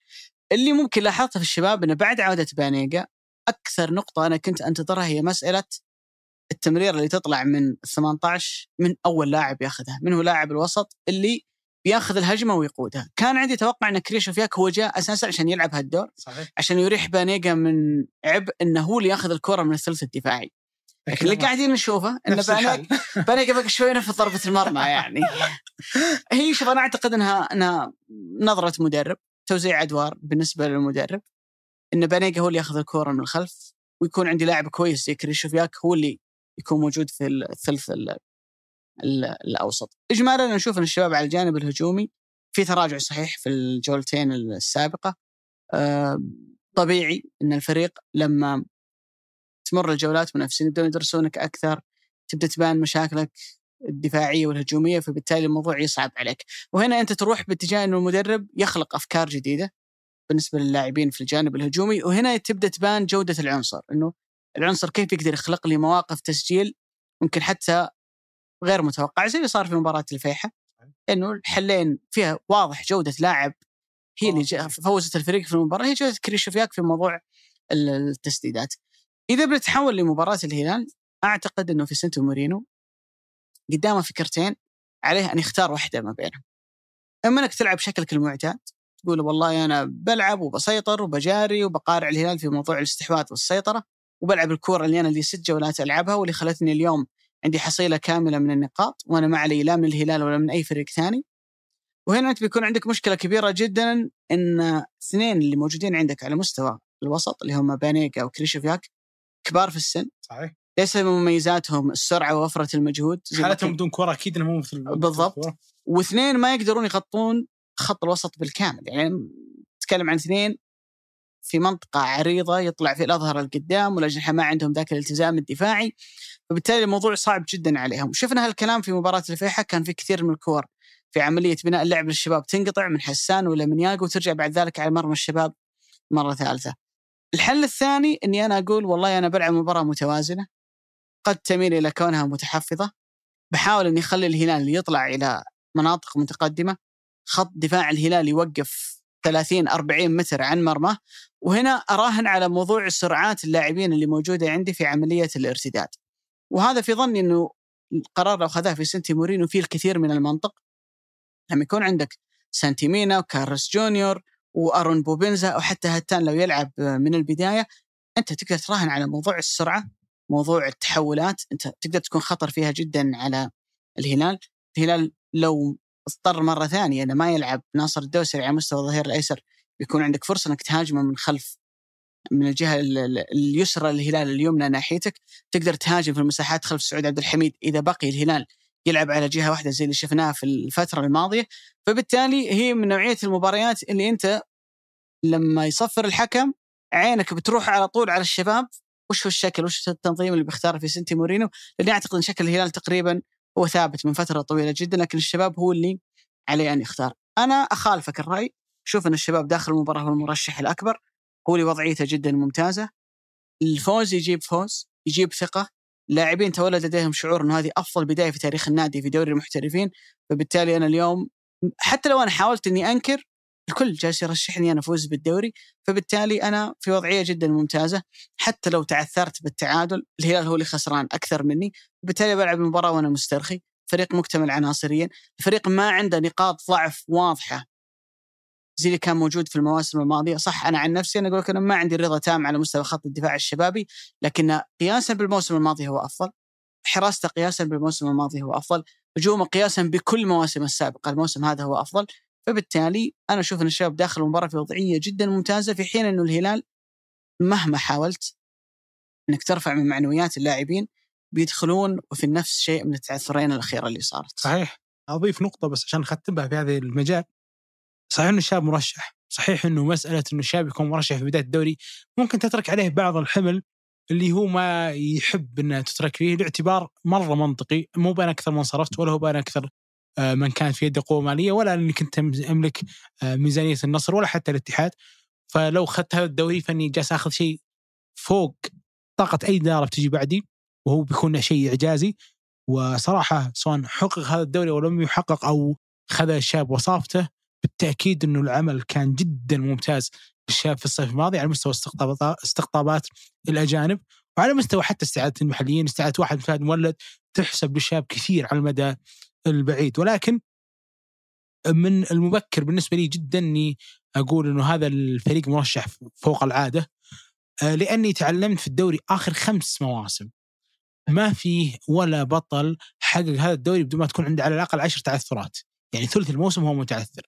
اللي ممكن لاحظته في الشباب إنه بعد عودة بانيجا أكثر نقطة أنا كنت أنتظرها هي مسألة التمرير اللي تطلع من 18 من أول لاعب ياخذها من هو لاعب الوسط اللي بياخذ الهجمة ويقودها. كان عندي توقع إن كريشوفياك هو جاء أساسا عشان يلعب هالدور صحيح. عشان يريح بانيجا من عبء إنه هو اللي ياخذ الكرة من الثلث الدفاعي. لكن اللي قاعدين نشوفه ان بانيجا بانيجا بقى شوي في ضربة المرمى يعني هي شوف أنا أعتقد انها إنها نظرة مدرب توزيع أدوار بالنسبة للمدرب إن بانيجا هو اللي ياخذ الكورة من الخلف ويكون عندي لاعب كويس زي كريشوفياك هو اللي يكون موجود في الثلث الأوسط. اجمالا أنا أشوف إن الشباب على الجانب الهجومي في تراجع صحيح في الجولتين السابقة. طبيعي إن الفريق لما تمر الجولات منافسين يبدون يدرسونك أكثر تبدأ تبان مشاكلك الدفاعية والهجومية فبالتالي الموضوع يصعب عليك. وهنا أنت تروح باتجاه إنه المدرب يخلق أفكار جديدة بالنسبة للاعبين في الجانب الهجومي وهنا تبدأ تبان جودة العنصر إنه العنصر كيف يقدر يخلق لي مواقف تسجيل ممكن حتى غير متوقع زي اللي صار في مباراة الفيحة إنه الحلين فيها واضح جودة لاعب هي اللي فوزت الفريق في المباراة هي جودة كريشوفياك في موضوع التسديدات. إذا بنتحول لمباراة الهلال أعتقد إنه في سنتو مورينو قدامه فكرتين عليه أن يختار واحدة ما بينهم. إما إنك تلعب شكلك المعتاد تقول والله أنا بلعب وبسيطر وبجاري وبقارع الهلال في موضوع الاستحواذ والسيطرة وبلعب الكوره اللي أنا اللي ست جولات العبها واللي خلتني اليوم عندي حصيلة كاملة من النقاط وأنا ما علي لا من الهلال ولا من أي فريق ثاني. وهنا أنت بيكون عندك مشكلة كبيرة جدا إن اثنين اللي موجودين عندك على مستوى الوسط اللي هم بانيجا وكريشوفياك كبار في السن. صحيح. ليس من مميزاتهم السرعة ووفرة المجهود حالتهم بدون كره أكيد إنهم مو مثل بالضبط. واثنين ما يقدرون يغطون خط الوسط بالكامل. يعني نتكلم عن اثنين في منطقة عريضة يطلع في الأظهر القدام والأجنحة ما عندهم ذاك الالتزام الدفاعي. فبالتالي الموضوع صعب جدا عليهم. وشفنا هالكلام في مباراة الفيحة كان في كثير من الكور في عملية بناء اللعب للشباب. تنقطع من حسان ولا من ياقو وترجع بعد ذلك على مرمى الشباب مرة ثالثة. الحل الثاني أني أنا أقول والله أنا بلعب مباراة متوازنة قد تميل إلى كونها متحفظة بحاول أني أخلي الهلال يطلع إلى مناطق متقدمة خط دفاع الهلال يوقف 30 40 متر عن مرماه وهنا أراهن على موضوع سرعات اللاعبين اللي موجودة عندي في عملية الارتداد. وهذا في ظني إنه القرار لو اخذه فيسنتي مورينو فيه الكثير من المنطق. لما يكون عندك سانتيمينا وكارلوس جونيور وأرون بوبنزا وحتى هتان لو يلعب من البداية أنت تقدر تراهن على موضوع السرعة موضوع التحولات أنت تقدر تكون خطر فيها جدا على الهلال. الهلال لو اضطر مرة ثانية إنه ما يلعب ناصر الدوسري على مستوى الظهير الأيسر بيكون عندك فرصة إنك تهاجمه من خلف من الجهة اليسرى للهلال اليمنى ناحيتك. تقدر تهاجم في المساحات خلف سعود عبد الحميد إذا بقي الهلال يلعب على جهة واحدة زي اللي شفناه في الفترة الماضية. فبالتالي هي من نوعية المباريات اللي أنت لما يصفر الحكم عينك بتروح على طول على الشباب. وش هو الشكل؟ وش التنظيم اللي بيختاره في سنتي مورينو لأني أعتقد إن شكل الهلال تقريبا هو ثابت من فترة طويلة جدا لكن الشباب هو اللي عليه أن يختار. أنا أخالفك الرأي. شوف إن الشباب داخل المباراة هو المرشح الأكبر. هو اللي وضعيته جدا ممتازة. الفوز يجيب فوز يجيب ثقة. لاعبين تولد لديهم شعور إنه هذه أفضل بداية في تاريخ النادي في دوري المحترفين فبالتالي أنا اليوم حتى لو أنا حاولت إني أنكر الكل جالس يرشحني أنا أفوز بالدوري فبالتالي أنا في وضعية جدا ممتازة حتى لو تعثرت بالتعادل الهلال هو اللي خسران أكثر مني وبالتالي بلعب المباراة وأنا مسترخي فريق مكتمل عناصريا الفريق ما عنده نقاط ضعف واضحة زي اللي كان موجود في المواسم الماضية. صح أنا عن نفسي أنا أقول لك أنا ما عندي رضا تام على مستوى خط الدفاع الشبابي لكن قياسا بالموسم الماضي هو أفضل. حراسته قياسا بالموسم الماضي هو أفضل. هجومه قياسا بكل مواسم السابقة الموسم هذا هو أفضل. فبالتالي أنا أشوف إن الشباب داخل المباراة في وضعية جدا ممتازة في حين إنه الهلال مهما حاولت إنك ترفع من معنويات اللاعبين بيدخلون في نفس شيء من التعثرين الأخيرة اللي صارت. صحيح. أضيف نقطة بس عشان أختمها في هذا المجال. صحيح إنه الشاب مرشح صحيح إنه مسألة إنه الشاب يكون مرشح في بداية الدوري ممكن تترك عليه بعض الحمل اللي هو ما يحب انها تترك فيه باعتبار مرة منطقي مو بان أكثر من صرفت ولا هو بان أكثر آه، من كانت في يده قوة مالية ولا إنك أنت أملك آه، ميزانية النصر ولا حتى الاتحاد. فلو أخذت هذا الدوري فإني جالس آخذ شيء فوق طاقة أي إدارة بتجي بعدي وهو بيكون شيء إعجازي. وصراحة سواء حقق هذا الدوري أو لم يحقق أو خذ الشاب وصافته بالتأكيد إنه العمل كان جدا ممتاز للشاب في الصيف الماضي على مستوى استقطابات الأجانب وعلى مستوى حتى استعادة المحليين استعادة واحد فهد مولد تحسب للشاب كثير على المدى البعيد. ولكن من المبكر بالنسبة لي جدا إني أقول إنه هذا الفريق مرشح فوق العادة آه، لأني تعلمت في الدوري آخر خمس مواسم. ما فيه ولا بطل حقق هذا الدوري بدون ما تكون عنده على الأقل عشر تعثرات يعني ثلث الموسم هو متعثر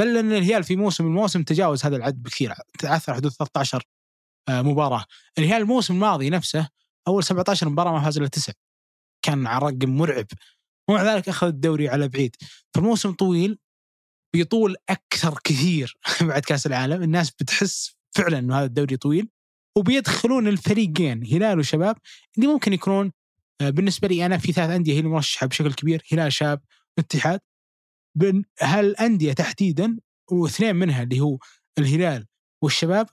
بل أن الهلال في موسم الموسم تجاوز هذا العدد بكثير تعثر حدود 13 آه، مباراة. الهلال الموسم الماضي نفسه أول 17 مباراة ما فاز إلا تسع. كان على رقم مرعب. ومع ذلك أخذ الدوري على بعيد. فالموسم طويل بيطول أكثر كثير بعد كأس العالم. الناس بتحس فعلا إنه هذا الدوري طويل. وبيدخلون الفريقين هلال وشباب اللي ممكن يكونون آه، بالنسبة لي أنا في ثلاث أندية هي المرشحه بشكل كبير. هلال شاب اتحاد. هالانديه تحديدا واثنين منها اللي هو الهلال والشباب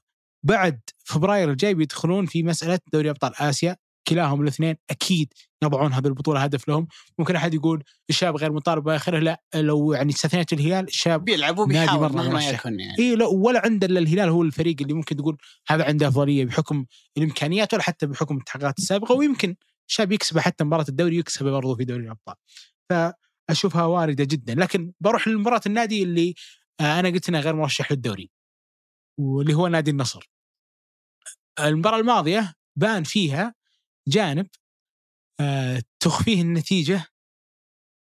بعد فبراير الجاي بيدخلون في مسألة دوري أبطال آسيا. كلاهم الاثنين أكيد يضعون هذه البطوله هدف لهم. ممكن أحد يقول الشاب غير مطالب بآخره؟ لا لو يعني استثنيت الهلال الشاب بيلعب وبيحاول مهما يكون يعني. اي لا ولا عنده إلا الهلال هو الفريق اللي ممكن تقول هذا عنده أفضلية بحكم الإمكانيات ولا حتى بحكم التحقيقات السابقة. ويمكن شاب يكسب حتى مباراة الدوري يكسب برضه في دوري الأبطال. فاشوفها واردة جدا. لكن بروح لمباراة النادي اللي آه، أنا قلت انه غير مرشح للدوري واللي هو نادي النصر. المباراة الماضية بان فيها جانب آه، تخفيه النتيجة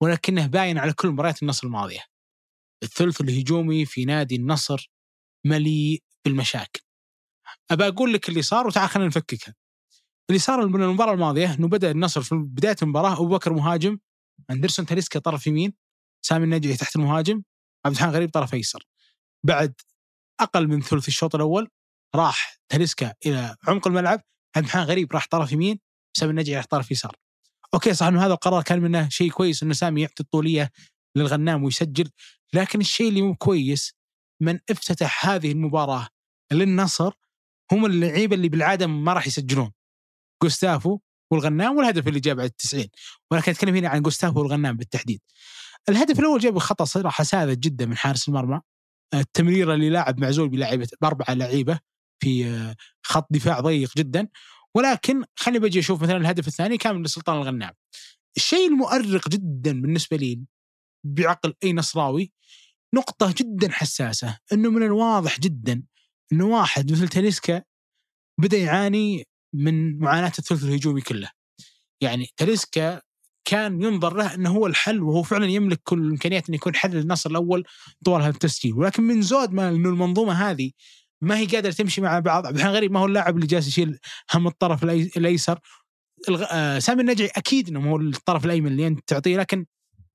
ولكنه باين على كل مباريات النصر الماضية. الثلث الهجومي في نادي النصر مليء بالمشاكل. أبى أقول لك اللي صار وتعال خلينا نفككها. اللي صار من المباراة الماضية إنه بدأ النصر في بداية المباراة أبو بكر مهاجم أندرسون تاليسكا طرف يمين سامي النجعي تحت المهاجم عبد الحان غريب طرف أيسر. بعد أقل من ثلث الشوط الأول راح تاليسكا إلى عمق الملعب عبد الحان غريب راح طرف يمين سامي النجعي راح طرف يسار. أوكي صح إنه هذا القرار كان منه شيء كويس إنه سامي يعطي الطولية للغنام ويسجل لكن الشيء اللي مو كويس من افتتح هذه المباراة للنصر هم اللعيبة اللي بالعادة ما راح يسجلون. جوستافو والغنام والهدف اللي جاء بعد 90 ولكن أتكلم هنا عن جوستافو والغنام بالتحديد. الهدف الأول جاب خطا صراحة ساذج جدا من حارس المرمى. التمريره اللي لاعب معزول بلاعيبه بأربعة لعيبة في خط دفاع ضيق جدا. ولكن خليني بجي أشوف مثلا الهدف الثاني كان من سلطان الغنام. الشيء المؤرق جدا بالنسبة لي بعقل أي نصراوي نقطة جدا حساسة إنه من الواضح جدا إنه واحد مثل تاليسكا بدأ يعاني من معاناة الثلث الهجومي كله. يعني تاليسكا كان ينظر له إنه هو الحل وهو فعلا يملك كل الإمكانيات إنه يكون حل للنصر الأول طوال هذا التسجيل، ولكن من زود ما إنه المنظومة هذه ما هي قادرة تمشي مع بعض. عبد الحين غريب ما هو اللاعب اللي جالس يشيل هم الطرف الأيسر. آه سامي النجعي أكيد إنه هو الطرف الأيمن اللي أنت تعطيه. لكن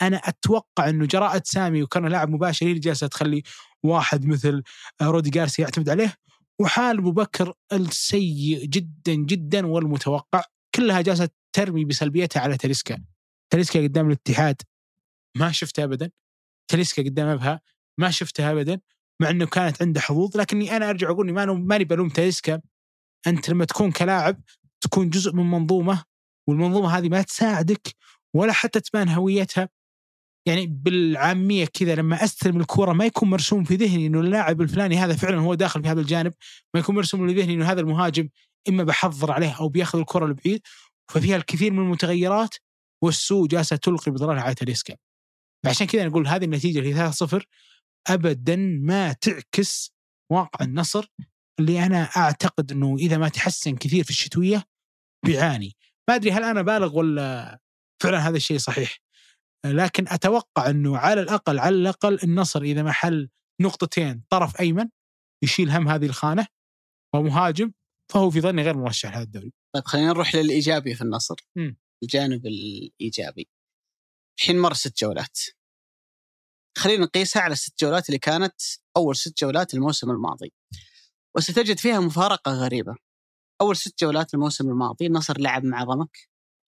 أنا أتوقع إنه جراءة سامي وكان لاعب مباشر هي اللي جالسة تخلي واحد مثل آه، رودي جارسيا يعتمد عليه. وحال أبو بكر السيء جدا جدا والمتوقع كلها جالسة ترمي بسلبيتها على تاليسكا تاليسكا قدام الاتحاد ما شفته ابدا. تاليسكا قدام أبها ما شفتها ابدا مع إنه كانت عنده حظوظ. لكني أنا أرجع أقول ما ماني بلوم تاليسكا أنت لما تكون كلاعب تكون جزء من منظومة والمنظومة هذه ما تساعدك ولا حتى تبان هويتها. يعني بالعامية كذا لما أستلم الكورة ما يكون مرسوم في ذهني إنه اللاعب الفلاني هذا فعلا هو داخل في هذا الجانب ما يكون مرسوم في ذهني إنه هذا المهاجم إما بحضر عليه أو بيأخذ الكره لبعيد. ففيها الكثير من المتغيرات والسوء جالسة تلقي بضررها على تاليسكا فعشان كذا نقول هذه النتيجة اللي 3-0 ابدا ما تعكس واقع النصر اللي أنا أعتقد إنه إذا ما تحسن كثير في الشتوية بيعاني. ما أدري هل أنا بالغ ولا فعلا هذا الشيء صحيح. لكن أتوقع أنه على الأقل على الأقل النصر إذا ما حل نقطتين طرف أيمن يشيل هم هذه الخانة ومهاجم فهو في ظني غير مرشح لهذا الدوري. طيب خلينا نروح للإيجابي في النصر. مم. الجانب الإيجابي. الحين مر ست جولات. خلينا نقيسها على الست جولات اللي كانت أول ست جولات الموسم الماضي. وستجد فيها مفارقة غريبة. أول ست جولات الموسم الماضي النصر لعب مع ضمك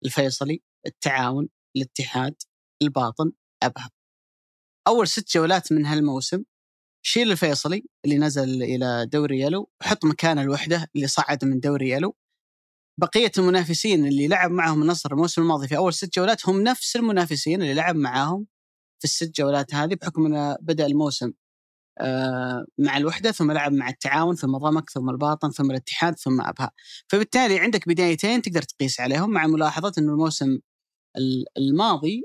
الفيصلي التعاون الاتحاد. الباطن ابها أول ست جولات من هالموسم شيل الفيصلي اللي نزل إلى دوري يلو وحط مكان الوحدة اللي صعد من دوري يلو. بقية المنافسين اللي لعب معهم النصر الموسم الماضي في أول ست جولات هم نفس المنافسين اللي لعب معاهم في الست جولات هذه بحكم إنه بدأ الموسم آه، مع الوحدة ثم لعب مع التعاون ثم ضمك ثم الباطن ثم الاتحاد ثم أبها. فبالتالي عندك بدايتين تقدر تقيس عليهم مع ملاحظة إنه الموسم الماضي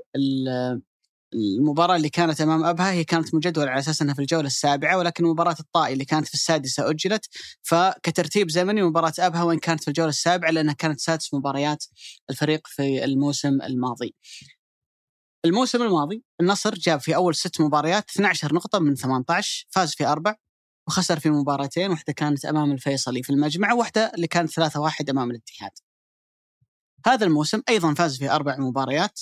المباراة اللي كانت أمام أبها هي كانت مجدولة على أساس أنها في الجولة السابعة ولكن مباراة الطائي اللي كانت في السادسة أجلت. فكترتيب زمني مباراة أبها وإن كانت في الجولة السابعة لأنها كانت سادس مباريات الفريق في الموسم الماضي. الموسم الماضي النصر جاب في أول ست مباريات 12 نقطة من 18 فاز في أربع وخسر في مباراتين واحدة كانت أمام الفيصلي في المجمع وواحدة اللي كانت 3-1 أمام الاتحاد. هذا الموسم أيضا فاز في أربع مباريات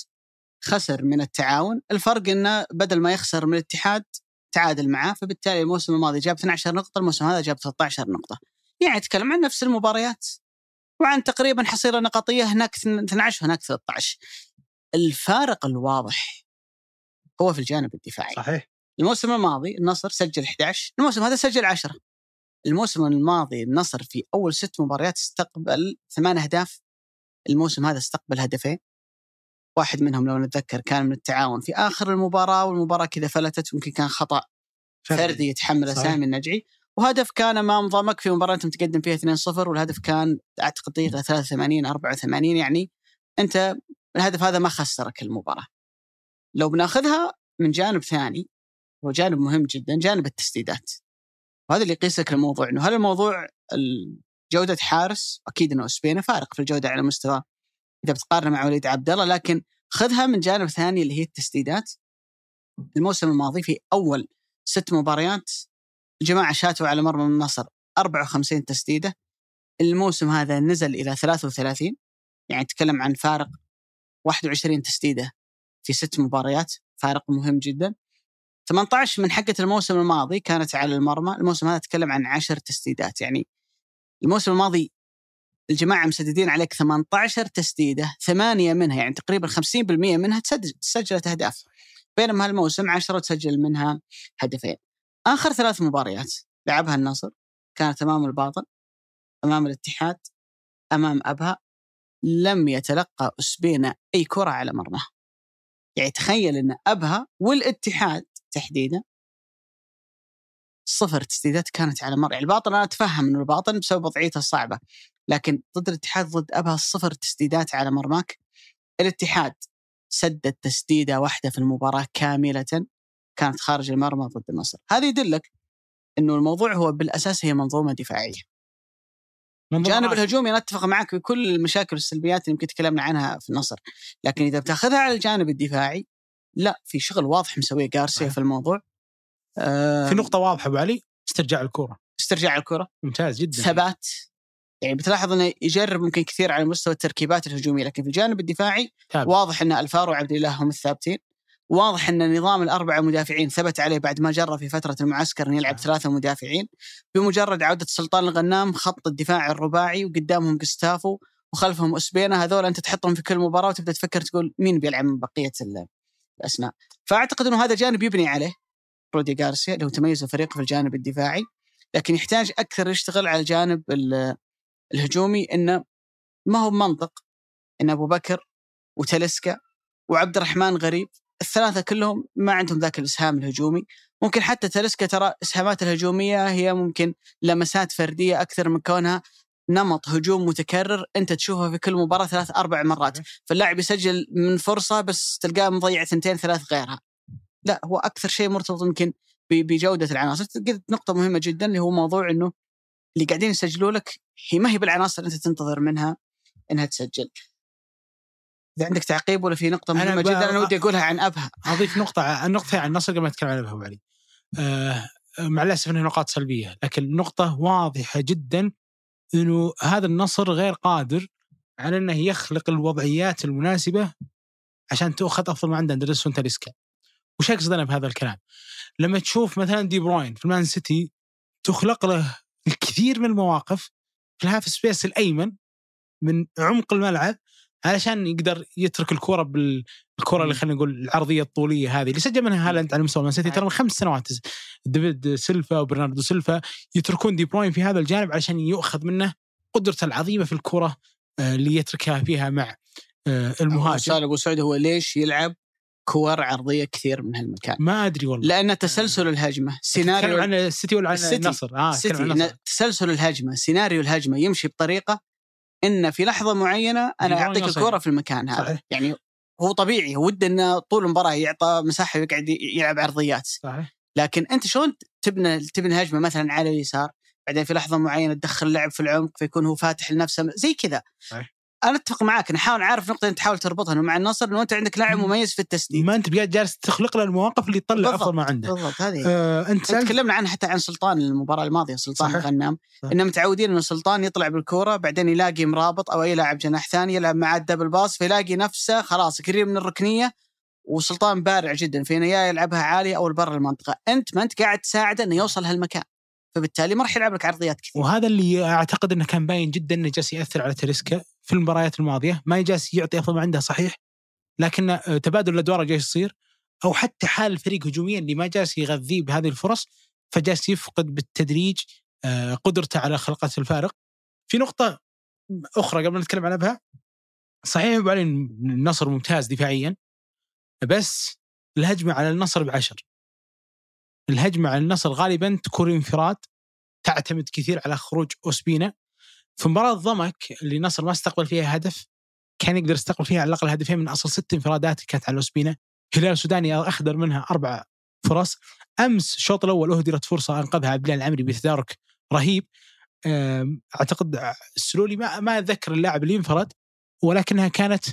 خسر من التعاون. الفرق إنه بدل ما يخسر من الاتحاد تعادل معاه فبالتالي الموسم الماضي جاب 12 نقطة الموسم هذا جاب 13 نقطة. يعني يتكلم عن نفس المباريات وعن تقريبا حصيلة نقطية هناك 12 وهناك 13 الفارق الواضح هو في الجانب الدفاعي. صحيح. الموسم الماضي النصر سجل 11 الموسم هذا سجل 10 الموسم الماضي النصر في أول ست مباريات استقبل ثمان أهداف الموسم هذا استقبل هدفين واحد منهم لو نتذكر كان من التعاون في آخر المباراة والمباراة كذا فلتت يمكن كان خطأ فردي يتحمله سامي النجعي وهدف كان امام ضمك في مباراة أنت متقدم فيها 2-0 والهدف كان أعتقد دقيقة 83 84 يعني أنت الهدف هذا ما خسرك المباراة. لو بناخذها من جانب ثاني هو جانب مهم جدا جانب التسديدات. وهذا اللي يقيس لك الموضوع إنه هل الموضوع جودة حارس أكيد إنه اسبينا فارق في الجودة على مستوى إذا بتقارن مع وليد عبد الله لكن خذها من جانب ثاني اللي هي التسديدات. الموسم الماضي في أول ست مباريات الجماعة شاتوا على مرمى النصر 54 تسديدة. الموسم هذا نزل إلى 33 يعني تكلم عن فارق 21 تسديدة في ست مباريات فارق مهم جدا. 18 من حقة الموسم الماضي كانت على المرمى الموسم هذا تكلم عن 10 تسديدات يعني الموسم الماضي الجماعة مسددين عليك 18 تسديدة ثمانية منها يعني تقريبا 50% منها تسجلت أهداف. بينما هالموسم 10 تسجل منها هدفين. آخر ثلاث مباريات لعبها النصر كانت أمام الباطن أمام الاتحاد أمام أبها لم يتلقى أسبينا أي كرة على مرماه يعني تخيل إن أبها والاتحاد تحديدا صفر تسديدات كانت على مر يعني الباطن أنا أتفهم إنه الباطن بسبب وضعيته الصعبة لكن ضد الاتحاد ضد أبها صفر تسديدات على مرماك. الاتحاد سدد تسديده واحدة في المباراة كاملة كانت خارج المرمى ضد النصر هذا يدلك إنه الموضوع هو بالأساس هي منظومة دفاعية. الجانب الهجومي أنا أتفق معك في كل المشاكل والسلبيات اللي يمكن تكلمنا عنها في النصر لكن إذا بتأخذها على الجانب الدفاعي لا في شغل واضح مسويه جارسيا في الموضوع. في نقطة واضحة أبو علي استرجاع الكرة. استرجاع الكرة. ممتاز جدا. ثبات. يعني بتلاحظ إنه يجرب ممكن كثير على مستوى التركيبات الهجومية لكن في الجانب الدفاعي تابع. واضح إن ألفارو وعبد الله هم الثابتين. واضح إن نظام الأربعة مدافعين ثبت عليه بعد ما جرب في فترة المعسكر ان يلعب ثلاثة مدافعين. بمجرد عودة سلطان الغنام خط الدفاع الرباعي وقدامهم جستافو وخلفهم اسبينا هذول أنت تحطهم في كل مباراة وتبدأ تفكر تقول مين بيلعب من بقية الأسماء. فأعتقد إنه هذا جانب يبني عليه. رودي غارسيا اللي هو تميز الفريق في الجانب الدفاعي لكن يحتاج أكثر يشتغل على الجانب الهجومي إنه ما هو منطق إن أبو بكر وتلسكا وعبد الرحمن غريب الثلاثة كلهم ما عندهم ذاك الإسهام الهجومي. ممكن حتى تلسكا ترى اسهامات الهجومية هي ممكن لمسات فردية أكثر من كونها نمط هجوم متكرر أنت تشوفه في كل مباراة ثلاث أربع مرات. فاللاعب يسجل من فرصة بس تلقاه مضيع ثنتين ثلاث غيرها. لا هو أكثر شيء مرتبط يمكن بجودة العناصر قلت نقطة مهمة جدا اللي هو موضوع إنه اللي قاعدين يسجلوا لك هي ما هي بالعناصر أنت تنتظر منها إنها تسجل. إذا عندك تعقيب ولا في نقطة مهمة جدا أنا ودي أقولها عن أبها. أضيف نقطة النقطة عن النصر قبل ما اتكلم عن ابها وعلي. آه مع الأسف إنها نقاط سلبية لكن نقطة واضحة جدا إنه هذا النصر غير قادر على إنه يخلق الوضعيات المناسبة عشان تاخذ أفضل ما عنده اندرسون تاليسكا. وش أقصد أنا بهذا الكلام؟ لما تشوف مثلا دي بروين في المان سيتي تخلق له الكثير من المواقف في ال half space الأيمن من عمق الملعب علشان يقدر يترك الكرة بالكره اللي خلينا نقول العرضية الطولية هذه اللي سجل منها هالاند على مستوى مان سيتي ترى من خمس سنوات. ديفيد سيلفا وبرناردو سيلفا يتركون دي بروين في هذا الجانب علشان يؤخذ منه قدرته العظيمة في الكرة آه، اللي يتركها فيها مع آه، المهاجم. سؤال أبو سعود هو ليش يلعب كور عرضية كثير من هالمكان؟ ما أدري والله لأن تسلسل الهجمة سيناريو عن السيتي ولا عن السيتي. النصر؟ آه السيتي عن النصر تسلسل الهجمة سيناريو الهجمة يمشي بطريقة إن في لحظة معينة أنا أعطيك. الكره في المكان هذا صحيح. يعني هو طبيعي وده إنه طول المباراة يعطى مساحة ويقعد يلعب عرضيات صحيح لكن أنت شلون تبنى تبني هجمة مثلا على اليسار بعدين في لحظة معينة تدخل لاعب في العمق فيكون هو فاتح لنفسه زي كذا. أنا أتفق معاك أنا حاول عارف نقطه أنت تحاول تربطها إنه مع النصر إنه أنت عندك لاعب مم. مميز في التسديد ما أنت بقاعد جالس تخلق له المواقف اللي تطلع. أفضل ما عنده بالضبط هذه آه أنت سألت تكلمنا عنها حتى عن سلطان المباراة الماضية سلطان صحيح. الغنام صحيح. ان متعودين إنه سلطان يطلع بالكورة بعدين يلاقي مرابط أو أي لاعب جناح ثاني يلعب معاه الدبل باص فيلاقي نفسه خلاص قريب من الركنية وسلطان بارع جدا في انه يا يلعبها عالية أو لبرا المنطقة أنت ما أنت قاعد تساعده إنه يوصل هالمكان فبالتالي ما راح يلعب لك عرضيات كثير. وهذا اللي أعتقد إنه كان باين جدا إنه جالس يأثر على تريسكا في المباريات الماضية. ما جالس يعطي أفضل ما عنده صحيح. لكن آه، تبادل الأدوار جالس يصير. أو حتى حال الفريق هجوميا اللي ما جالس يغذيه بهذه الفرص فجالس يفقد بالتدريج آه، قدرته على خلقة الفارق. في نقطة أخرى قبل نتكلم عن أبها. صحيح أبو علي النصر ممتاز دفاعيا بس الهجمة على النصر بعشر. الهجمة على النصر غالبا تكون انفراد تعتمد كثير على خروج أوسبينا. في مباراة ضمك اللي النصر ما استقبل فيها هدف كان يقدر يستقبل فيها على الأقل هدفين من أصل ست انفرادات كانت على أوسبينا. هلال السوداني أخذر منها أربع فرص. أمس الشوط الأول أهدرت فرصة أنقذها عبد الله العمري بتدارك رهيب. أم، أعتقد السلولي ما ما أتذكر اللاعب اللي انفرد ولكنها كانت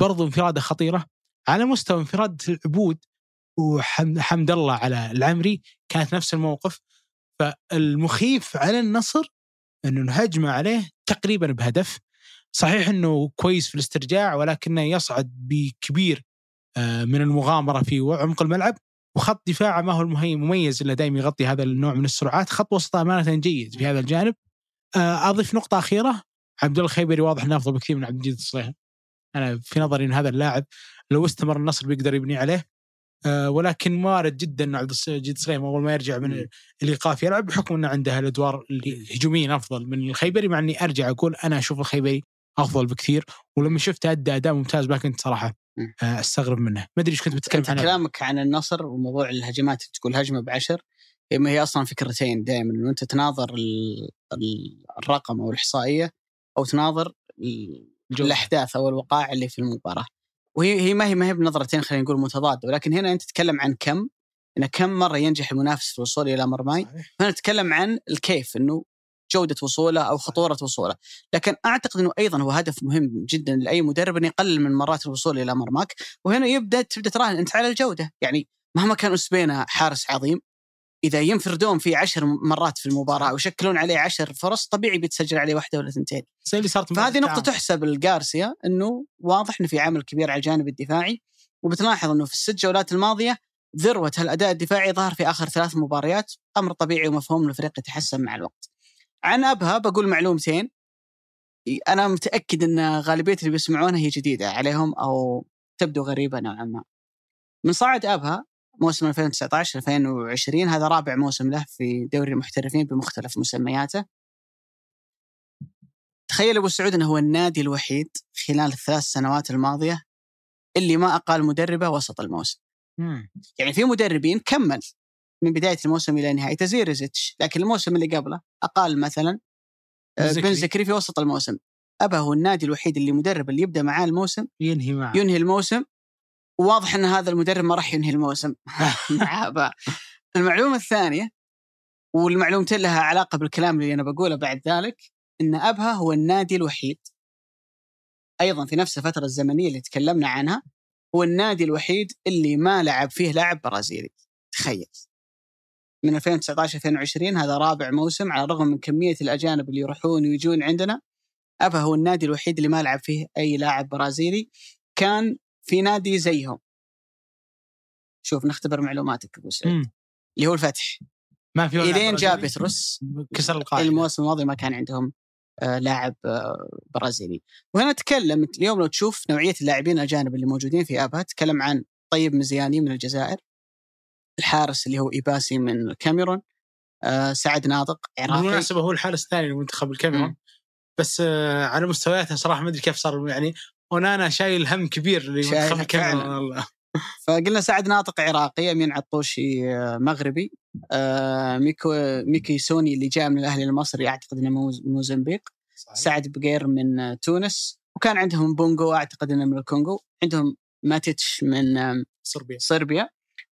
برضو انفرادة خطيرة. على مستوى انفراد العبود وحمد الله على العمري كانت نفس الموقف. فالمخيف على النصر إنه الهجمة عليه تقريبا بهدف. صحيح إنه كويس في الاسترجاع ولكنه يصعد بكبير آه، من المغامرة في عمق الملعب. وخط دفاعه ما هو المميز إلا دائما يغطي هذا النوع من السرعات. خط وسطه أمانة جيد في هذا الجانب. آه، أضيف نقطة أخيرة. عبد الله الخيبري واضح إنه أفضل بكثير من عبد المجيد الصليحي أنا في نظري إن هذا اللاعب لو استمر النصر بيقدر يبني عليه. ولكن وارد جدا ان عبد المجيد الصليحي اول ما يرجع من الإيقاف يلعب بحكم إنه عنده الأدوار اللي هجوميا أفضل من الخيبري مع إني أرجع أقول أنا أشوف الخيبري أفضل بكثير ولما شفته ادى أداء ممتاز ما كنت صراحة. آه، أستغرب منه ما أدري إيش كنت بتتكلم عنه كلامك عن النصر وموضوع الهجمات تقول هجمة بعشر هي ما هي أصلا فكرتين دائما إنه أنت تناظر ال- ال- الرقم أو الإحصائية أو تناظر. الأحداث أو الوقائع اللي في المباراة وهي هي ما هي ما هي بنظرتين خلينا نقول متضادة ولكن هنا أنت تتكلم عن كم؟ إن كم مرة ينجح المنافس في الوصول إلى مرماي. هنا نتكلم عن الكيف إنه جودة وصوله أو خطورة وصوله، لكن أعتقد إنه أيضا هو هدف مهم جدا لأي مدرب إنه يقلل من مرات الوصول إلى مرماك، وهنا يبدأ تبدأ تراهن أنت على الجودة، يعني مهما كان اسبينا حارس عظيم إذا ينفردون فيه عشر مرات في المباراة ويشكلون عليه عشر فرص طبيعي بيتسجل عليه واحدة ولا ثنتين. زي اللي صارت فهذه نقطة. تحسب لجارسيا إنه واضح إنه في عمل كبير على الجانب الدفاعي وبتلاحظ إنه في الست جولات الماضية ذروة هالأداء الدفاعي ظهر في آخر ثلاث مباريات أمر طبيعي ومفهوم الفريق يتحسن مع الوقت. عن أبها بقول معلومتين أنا متأكد إن غالبية اللي بيسمعونها هي جديدة عليهم أو تبدو غريبة نوعا ما. من صاعد أبها موسم 2019 2020 هذا رابع موسم له في دوري المحترفين بمختلف مسمياته. تخيل أبو سعود إنه هو النادي الوحيد خلال الثلاث سنوات الماضية اللي ما أقال مدربه وسط الموسم. مم. يعني في مدربين كمل من بداية الموسم إلى نهايته زي ريزيتش لكن الموسم اللي قبله أقال مثلا آه، بن. زكري في وسط الموسم أبا هو النادي الوحيد اللي مدرب اللي يبدأ معاه الموسم ينهي معه ينهي الموسم وواضح إن هذا المدرب ما راح ينهي الموسم. مع ابا المعلومة الثانية والمعلومتين لها علاقة بالكلام اللي أنا بقوله بعد ذلك إن أبها هو النادي الوحيد أيضا في نفس الفترة الزمنية اللي تكلمنا عنها هو النادي الوحيد اللي ما لعب فيه لاعب برازيلي. تخيل. من 2019 2020 هذا رابع موسم على الرغم من كمية الأجانب اللي يروحون ويجون عندنا أبها هو النادي الوحيد اللي ما لعب فيه أي لاعب برازيلي. كان في نادي زيهم. شوف نختبر معلوماتك أبو سعيد. اللي هو الفتح. ما في ولا إلين جاء برازيلي؟ بتروس كسر القاعدة. الموسم الماضي ما كان عندهم آه، لاعب آه، برازيلي. وهنا نتكلم اليوم لو تشوف نوعية اللاعبين الأجانب اللي موجودين في آبها تكلم عن طيب مزياني من الجزائر الحارس اللي هو إيباسي من الكاميرون آه، سعد ناطق عراقي. بالمناسبة هو الحارس الثاني لمنتخب الكاميرون. بس آه، على مستوياتها صراحة ما أدري كيف صار يعني أونانا شايل هم كبير لمنتخب. والله. فقلنا سعد ناطق عراقي أمين عطوشي آه، مغربي. آه، ميكو ميكيسوني اللي جاء من الأهلي المصري أعتقد إنه موز- موزمبيق. سعد بقير من آه، تونس. وكان عندهم بونجو أعتقد إنه من الكونغو. عندهم ماتيتش من صربيا. صربيا.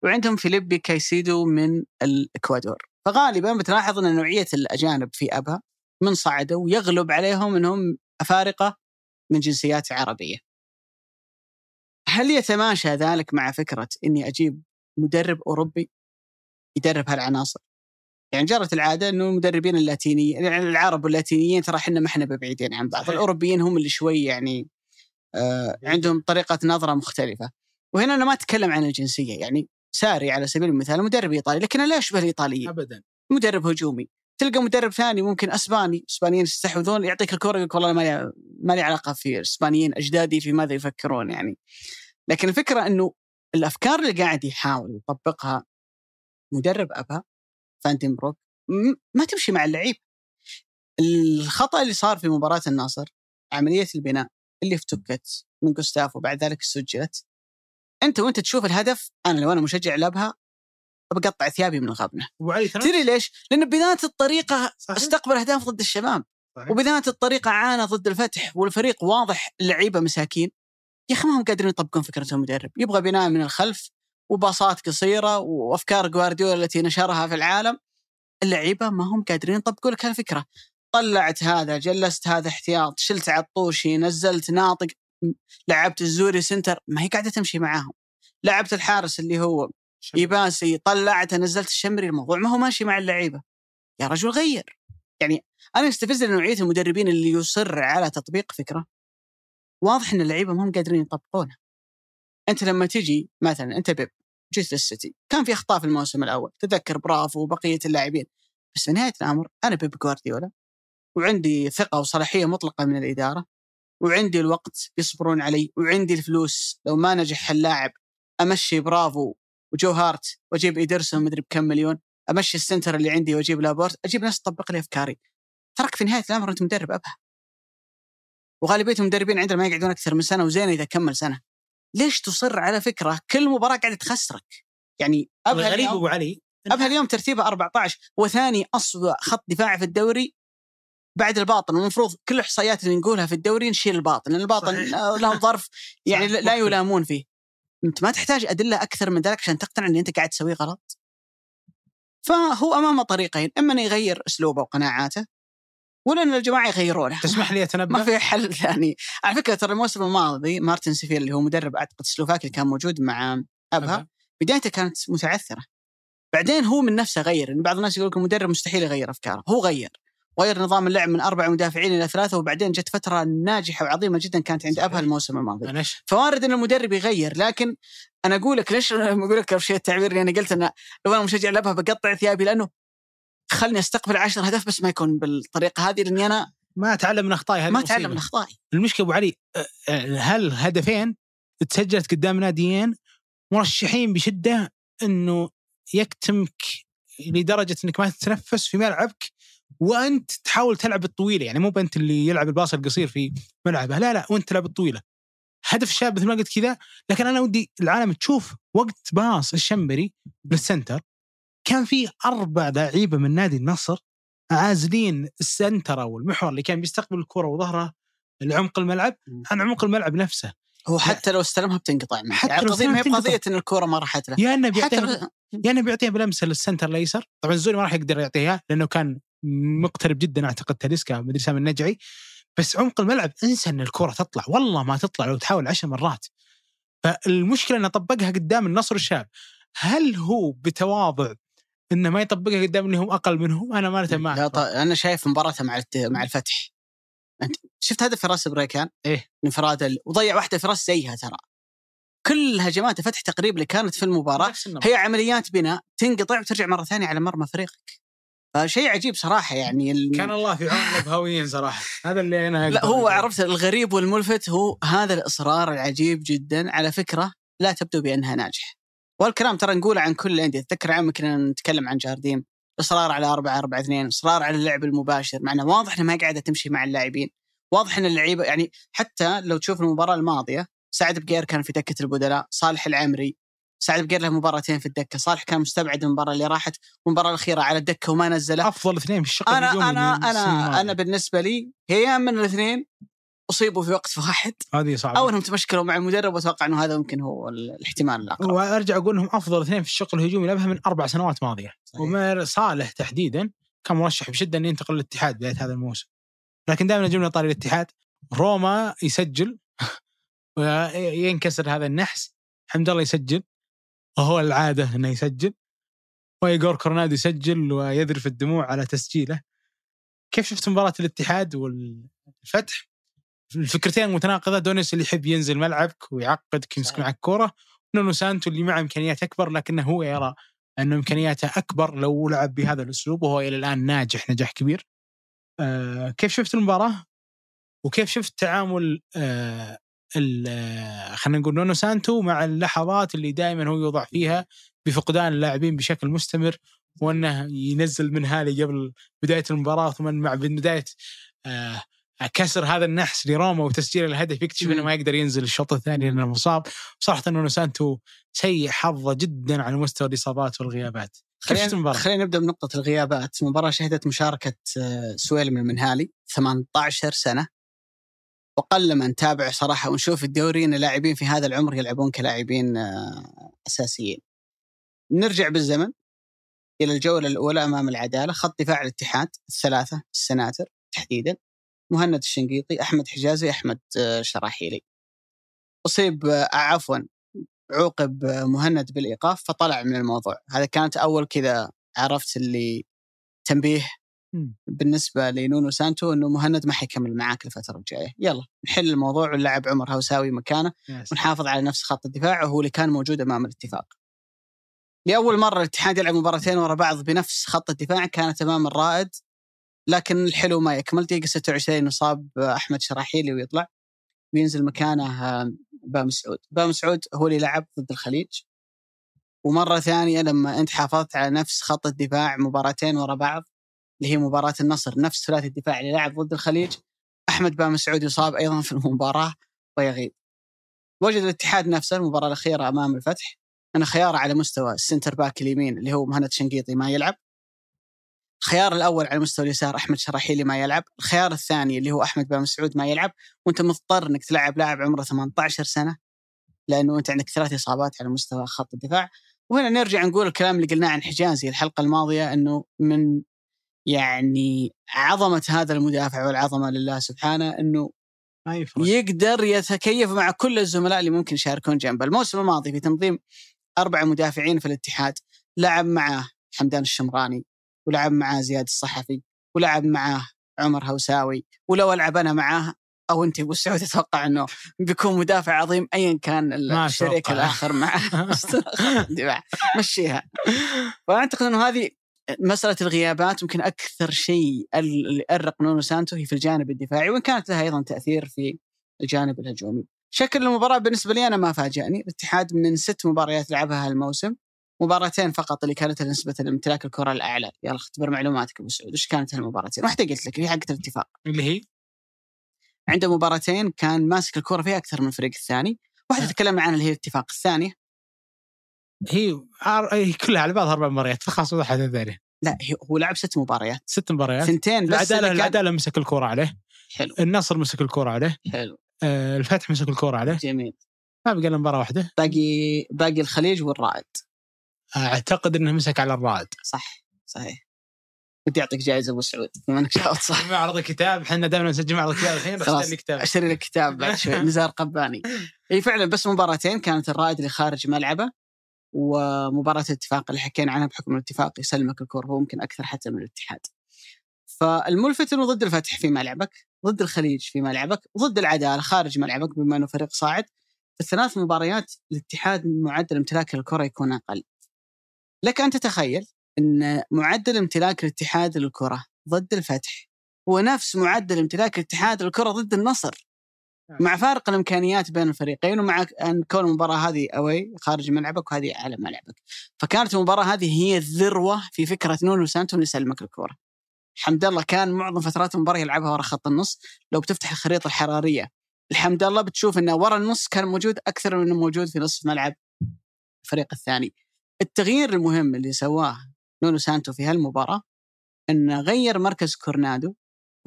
وعندهم فيليبي كايسيدو من الإكوادور. فغالبا بتلاحظ إن نوعية الأجانب في أبها من صعدوا يغلب عليهم إنهم أفارقة من جنسيات عربية. هل يتماشى ذلك مع فكرة إني أجيب مدرب أوروبي يدرب هالعناصر؟ يعني جرت العادة إنه المدربين اللاتينيين يعني العرب واللاتينيين ترى إحنا ما إحنا بعيدين عن بعض،. الأوروبيين هم اللي شوي يعني آه عندهم طريقة نظرة مختلفة. وهنا أنا ما أتكلم عن الجنسية يعني ساري على سبيل المثال مدرب إيطالي لكنه لا يشبه الإيطاليين ابدا مدرب هجومي تلقى مدرب ثاني ممكن أسباني أسبانيين يستحوذون يعطيك الكره يقول والله ما ما لي علاقة في الاسبانيين أجدادي في ماذا يفكرون يعني. لكن الفكرة إنه الأفكار اللي قاعد يحاول يطبقها مدرب ابها فانتن بروك ما تمشي مع اللعيب. الخطأ اللي صار في مباراة النصر عملية البناء اللي افتكت من جوستافو بعد ذلك سجلت. أنت وأنت تشوف الهدف أنا لو أنا مشجع لأبها بقطع ثيابي من الغبنه وعلي ترى تدري ليش؟ لأن بذات الطريقة صحيح. استقبل أهداف ضد الشباب. صحيح. وبذات الطريقة عانى ضد الفتح والفريق واضح اللعيبه مساكين. يا أخي ما هم قادرين يطبقون فكرة المدرب. يبغى بناء من الخلف وباصات قصيرة وأفكار جوارديولا التي نشرها في العالم. اللعيبة ما هم قادرين يطبقون لك هالفكرة. طلعت هذا جلست هذا احتياط شلت عطوشي نزلت ناطق لعبت الزوري سنتر ما هي قاعدة تمشي معاهم. لعبت الحارس اللي هو يباسي طلعته نزلت الشمري الموضوع ما هو ماشي مع اللعيبة. يا رجل غير. يعني أنا استفزني نوعية المدربين اللي يصر على تطبيق فكرة. واضح إن اللعيبة ما هم قادرين يطبقونها أنت لما تجي مثلا أنت بيب جيت للسيتي كان في أخطاء في الموسم الأول. تذكر برافو وبقية اللاعبين. بس في نهاية الأمر أنا بيب جوارديولا وعندي ثقة وصلاحية مطلقة من الإدارة وعندي الوقت يصبرون علي وعندي الفلوس. لو ما نجح اللاعب أمشي برافو وجو هارت واجيب ايدرسون مدري بكم مليون امشي ال center اللي عندي واجيب لابورت أجيب ناس تطبق لي افكاري. ترك في نهاية الامر انت مدرب ابها. وغالبية المدربين عندنا ما يقعدون أكثر من سنة وزين إذا كمل سنة. ليش تصر على فكرة كل مباراة قاعدة تخسرك؟ يعني أبها اليوم أبو علي أبها اليوم ترتيبه 14 وثاني اسوء خط دفاع في الدوري بعد الباطن. والمفروض كل الاحصائيات اللي نقولها في الدوري نشيل الباطن لأن الباطن صحيح. لهم ظرف يعني. لا يلامون فيه. أنت ما تحتاج أدلة أكثر من ذلك عشان تقتنع إن أنت قاعد تسويه غلط. فهو أمامه طريقين إما انه يغير أسلوبه وقناعاته ولا إن الجماعة يغيرونه. تسمح لي أتنبأ؟ ما في حل ثاني على فكرة ترى الموسم الماضي مارتن سيفيلا اللي هو مدرب أعتقد سلوفاكي كان موجود مع أبها. بدايته كانت متعثرة. بعدين هو من نفسه غير يعني بعض الناس يقول لك المدرب مستحيل يغير أفكاره هو غير. غير نظام اللعب من أربع مدافعين إلى ثلاثة وبعدين جت فترة ناجحة وعظيمة جدا كانت عند. ابها الموسم الماضي. إيش؟ فوارد إن المدرب يغير لكن أنا أقول لك ليش؟ أقول لك شيء التعبير اللي أنا قلت انه لو أنا مشجع لابها بقطع ثيابي لأنه خلني أستقبل عشر اهداف بس ما يكون بالطريقة هذه لأني أنا ما أتعلم من أخطائي ما مصيبة. أتعلم من أخطائي. المشكلة أبو علي هل هدفين تسجلت قدام ناديين مرشحين بشدة إنه يكتمك لدرجة إنك ما تتنفس في ملعبك؟ وأنت تحاول تلعب الطويلة. يعني مو أنت اللي يلعب ال pass القصير في ملعبه لا لا وأنت تلعب الطويلة. هدف الشاب مثل ما قلت كذا. لكن أنا ودي العالم تشوف وقت pass الشمبري لل center. كان في أربع لعيبة من نادي النصر عازلين ال center أو المحور اللي كان بيستقبل الكرة وظهره لعمق الملعب. عن عمق الملعب نفسه. هو حتى لو استلمها بتنقطع حتى يعني لو القضية ما هي بقضيه إن الكوره ما راحت له. يا إنه بيعطيها يا إنه بيعطيها بلمسه للسنتر الأيسر. طبعا الزوري ما راح يقدر يعطيها لأنه كان مقترب جدا أعتقد تاليسكا مدري سامي النجعي بس عمق الملعب انسى إن الكرة تطلع والله ما تطلع لو تحاول عشر مرات فالمشكلة إنه طبقها قدام النصر والشاب هل هو بتواضع إنه ما يطبقها قدام إنهم أقل منهم أنا امانه ما لا ط... أنا شايف مباراته مع. مع الفتح أنت شفت هدف فراس بريكان؟ إيه. انفراد ال... وضيع واحدة فراس زيها ترى كل هجمات الفتح تقريبا اللي كانت في المباراة. هي عمليات بناء تنقطع وترجع مرة ثانية على مرمى فريقك فشيء عجيب صراحة يعني ال... كان الله في عون الابهويين صراحة. هذا اللي أنا لا هو. عرفت الغريب والملفت هو هذا الإصرار العجيب جدا. على فكرة لا تبدو بأنها ناجحة. والكلام ترى نقوله عن كل الأندية. تذكر عام كنا نتكلم عن جارديم إصرار على 4 4 2 إصرار على اللعب المباشر. مع إنه واضح إنها ما قاعدة تمشي مع اللاعبين. واضح إن اللعيبة يعني حتى لو تشوف المباراة الماضية سعد بقير كان في دكة البدلاء صالح العمري سعد بقير له مباراتين في الدكة. صالح كان مستبعد المباراة اللي راحت والمباراه الأخيرة على الدكة وما نزله أفضل اثنين في الشق أنا أنا أنا. أنا بالنسبة لي هي من الاثنين أصيبوا في وقت واحد. هذه صعبة. أو انهم تمشكلوا مع المدرب وأتوقع إنه هذا ممكن هو ال- الاحتمال الأقرب. وأرجع أقول انهم أفضل اثنين في الشق الهجومي لعبها من أربع سنوات ماضية. ومر صالح تحديدا كان مرشح بشدة إنه ينتقل للاتحاد بدايه هذا الموسم. لكن دائما جبنا طاري الاتحاد. روما يسجل. وينكسر هذا النحس. حمد الله يسجل. وهو العادة إنه يسجل وايجور كورنادو يسجل ويذرف الدموع على تسجيله كيف شفت مباراة الاتحاد والفتح الفكرتين متناقضة دونيس اللي يحب ينزل ملعبك ويعقدك يمسك. معك كورة نونو سانتو اللي معه إمكانيات أكبر لكنه هو يرى انه إمكانياته أكبر لو لعب بهذا الأسلوب وهو إلى الآن ناجح نجاح كبير. آه كيف شفت المباراة؟ وكيف شفت تعامل آه، خلينا نقول نونو سانتو مع اللحظات اللي دائما هو يوضع فيها بفقدان اللاعبين بشكل مستمر وأنه ينزل من هالي قبل بداية المباراة ثم مع بداية آه كسر هذا النحس لروما وتسجيل الهدف يكتشف إنه. ما يقدر ينزل الشوط الثاني لأنه مصاب صراحة انه سانتو سيء حظه جدا على مستوى الإصابات والغيابات المباراه؟ خلينا نبدأ بنقطة الغيابات المباراه شهدت مشاركة آه، سويلم المنهالي 18 سنة وقل ما نتابع صراحة ونشوف الدوري ان اللاعبين في هذا العمر يلعبون كلاعبين آه، أساسيين نرجع بالزمن إلى الجولة الأولى أمام العدالة خط دفاع الاتحاد الثلاثة السناتر تحديدا مهند الشنقيطي أحمد حجازي أحمد آه، شراحيلي أصيب آه، عفوا عوقب مهند بالإيقاف فطلع من الموضوع هذا كانت أول كذا عرفت اللي تنبيه. بالنسبة لنونو سانتو إنه مهند ما حيكمل معاك الفترة الجاية. يلا نحل الموضوع ونلعب عمر هوساوي مكانه yes. ونحافظ على نفس خط الدفاع وهو اللي كان موجود أمام الاتفاق. لأول مرة الاتحاد يلعب مباراتين ورا بعض بنفس خط الدفاع كانت أمام الرائد لكن الحلو ما يكمل. دقيقة 26 اصاب أحمد شراحيلي ويطلع وينزل مكانه بام سعود، بام سعود هو اللي لعب ضد الخليج. ومرة ثانية لما أنت حافظت على نفس خط الدفاع مباراتين ورا بعض اللي هي مباراة النصر نفس ثلاثي الدفاع اللي لعب ضد الخليج. أحمد بام سعود يصاب أيضا في المباراة ويغيب. وجد الاتحاد نفسه المباراة الأخيرة أمام الفتح. ان خياره على مستوى ال center back اليمين اللي هو مهند شنقيطي ما يلعب. الخيار الأول على مستوى اليسار أحمد شراحيلي ما يلعب، الخيار الثاني اللي هو أحمد بن مسعود ما يلعب، وأنت مضطر إنك تلعب لاعب عمره 18 سنة لأنه أنت عندك ثلاث إصابات على مستوى خط الدفاع، وهنا نرجع نقول الكلام اللي قلناه عن حجازي الحلقة الماضية إنه من يعني عظمة هذا المدافع والعظمة لله سبحانه إنه ما يفرق يقدر يتكيف مع كل الزملاء اللي ممكن يشاركون جنبه الموسم الماضي في تنظيم أربع مدافعين في الاتحاد لعب معه حمدان الشمراني ولعب معه زياد الصحفي ولعب معه عمر هوساوي ولو ألعب أنا معاه أو أنت أبو سعود أتوقع أنه بيكون مدافع عظيم أيا كان الشريك. الآخر معه. مشيها فأعتقد أنه هذه مسألة الغيابات يمكن أكثر شيء اللي أرق نونو سانتو هي في الجانب الدفاعي وإن كانت لها أيضا تأثير في الجانب الهجومي. شكل المباراة بالنسبة لي أنا ما فاجأني. الاتحاد من ست مباريات لعبها هالموسم مباراتين فقط اللي كانت نسبة الامتلاك الكرة الأعلى. يلا اختبر معلوماتك أبو سعود وش كانت هالمباراتين؟ واحدة قلت لك هي حقت الاتفاق. اللي هي؟ عنده مباراتين كان ماسك الكرة فيها أكثر من الفريق الثاني. واحدة أه. تكلمنا عنها اللي هي الاتفاق الثانية هي عار- هي كلها على بعض أربع مباريات فخلاص وضحت الثانية لا هو لعب ست مباريات. ست مباريات. ثنتين بس العداله كان- العدالة مسك الكوره عليه. حلو. النصر مسك الكوره عليه. حلو. آه الفتح مسك الكوره عليه. جميل. ما بقى إلا مباراة واحدة. باقي باقي الخليج والرائد. أعتقد إنه مسك على الرائد. صح صحيح. ودي أعطيك جائزة أبو سعود. بما إنك جاوبت صح. معرض الكتاب. إحنا دائما نسجل معرض الكتاب الحين خلاص. اشتري كتاب أشتري لك كتاب بعد شوي. نزار قباني. إي فعلا بس مباراتين. كانت الرائد اللي خارج ملعبه. ومباراة الاتفاق اللي حكينا عنها بحكم الاتفاق يسلمك الكره هو ممكن أكثر حتى من الاتحاد. فالملفت انه ضد الفتح في ملعبك، ضد الخليج في ملعبك، ضد العدالة خارج ملعبك بما أنه فريق صاعد. الثلاث مباريات الاتحاد معدل امتلاك الكرة يكون أقل. لك أن تتخيل أن معدل امتلاك الاتحاد للكرة ضد الفتح هو نفس معدل امتلاك الاتحاد للكرة ضد النصر. مع فارق الإمكانيات بين الفريقين ومع أن كون المباراة هذه أوي خارج ملعبك وهذه على ملعبك. فكانت المباراة هذه هي الذروة في فكرة نونو سانتو انه يسلمك الكورة. حمد الله كان معظم فترات المباراة يلعبها ورا خط النص، لو بتفتح الخريطة الحرارية لحمد الله بتشوف إنه ورا النص كان موجود أكثر من إنه موجود في نصف ملعب الفريق الثاني. التغيير المهم اللي سواه نونو سانتو في هالمباراة إنه غير مركز كورنادو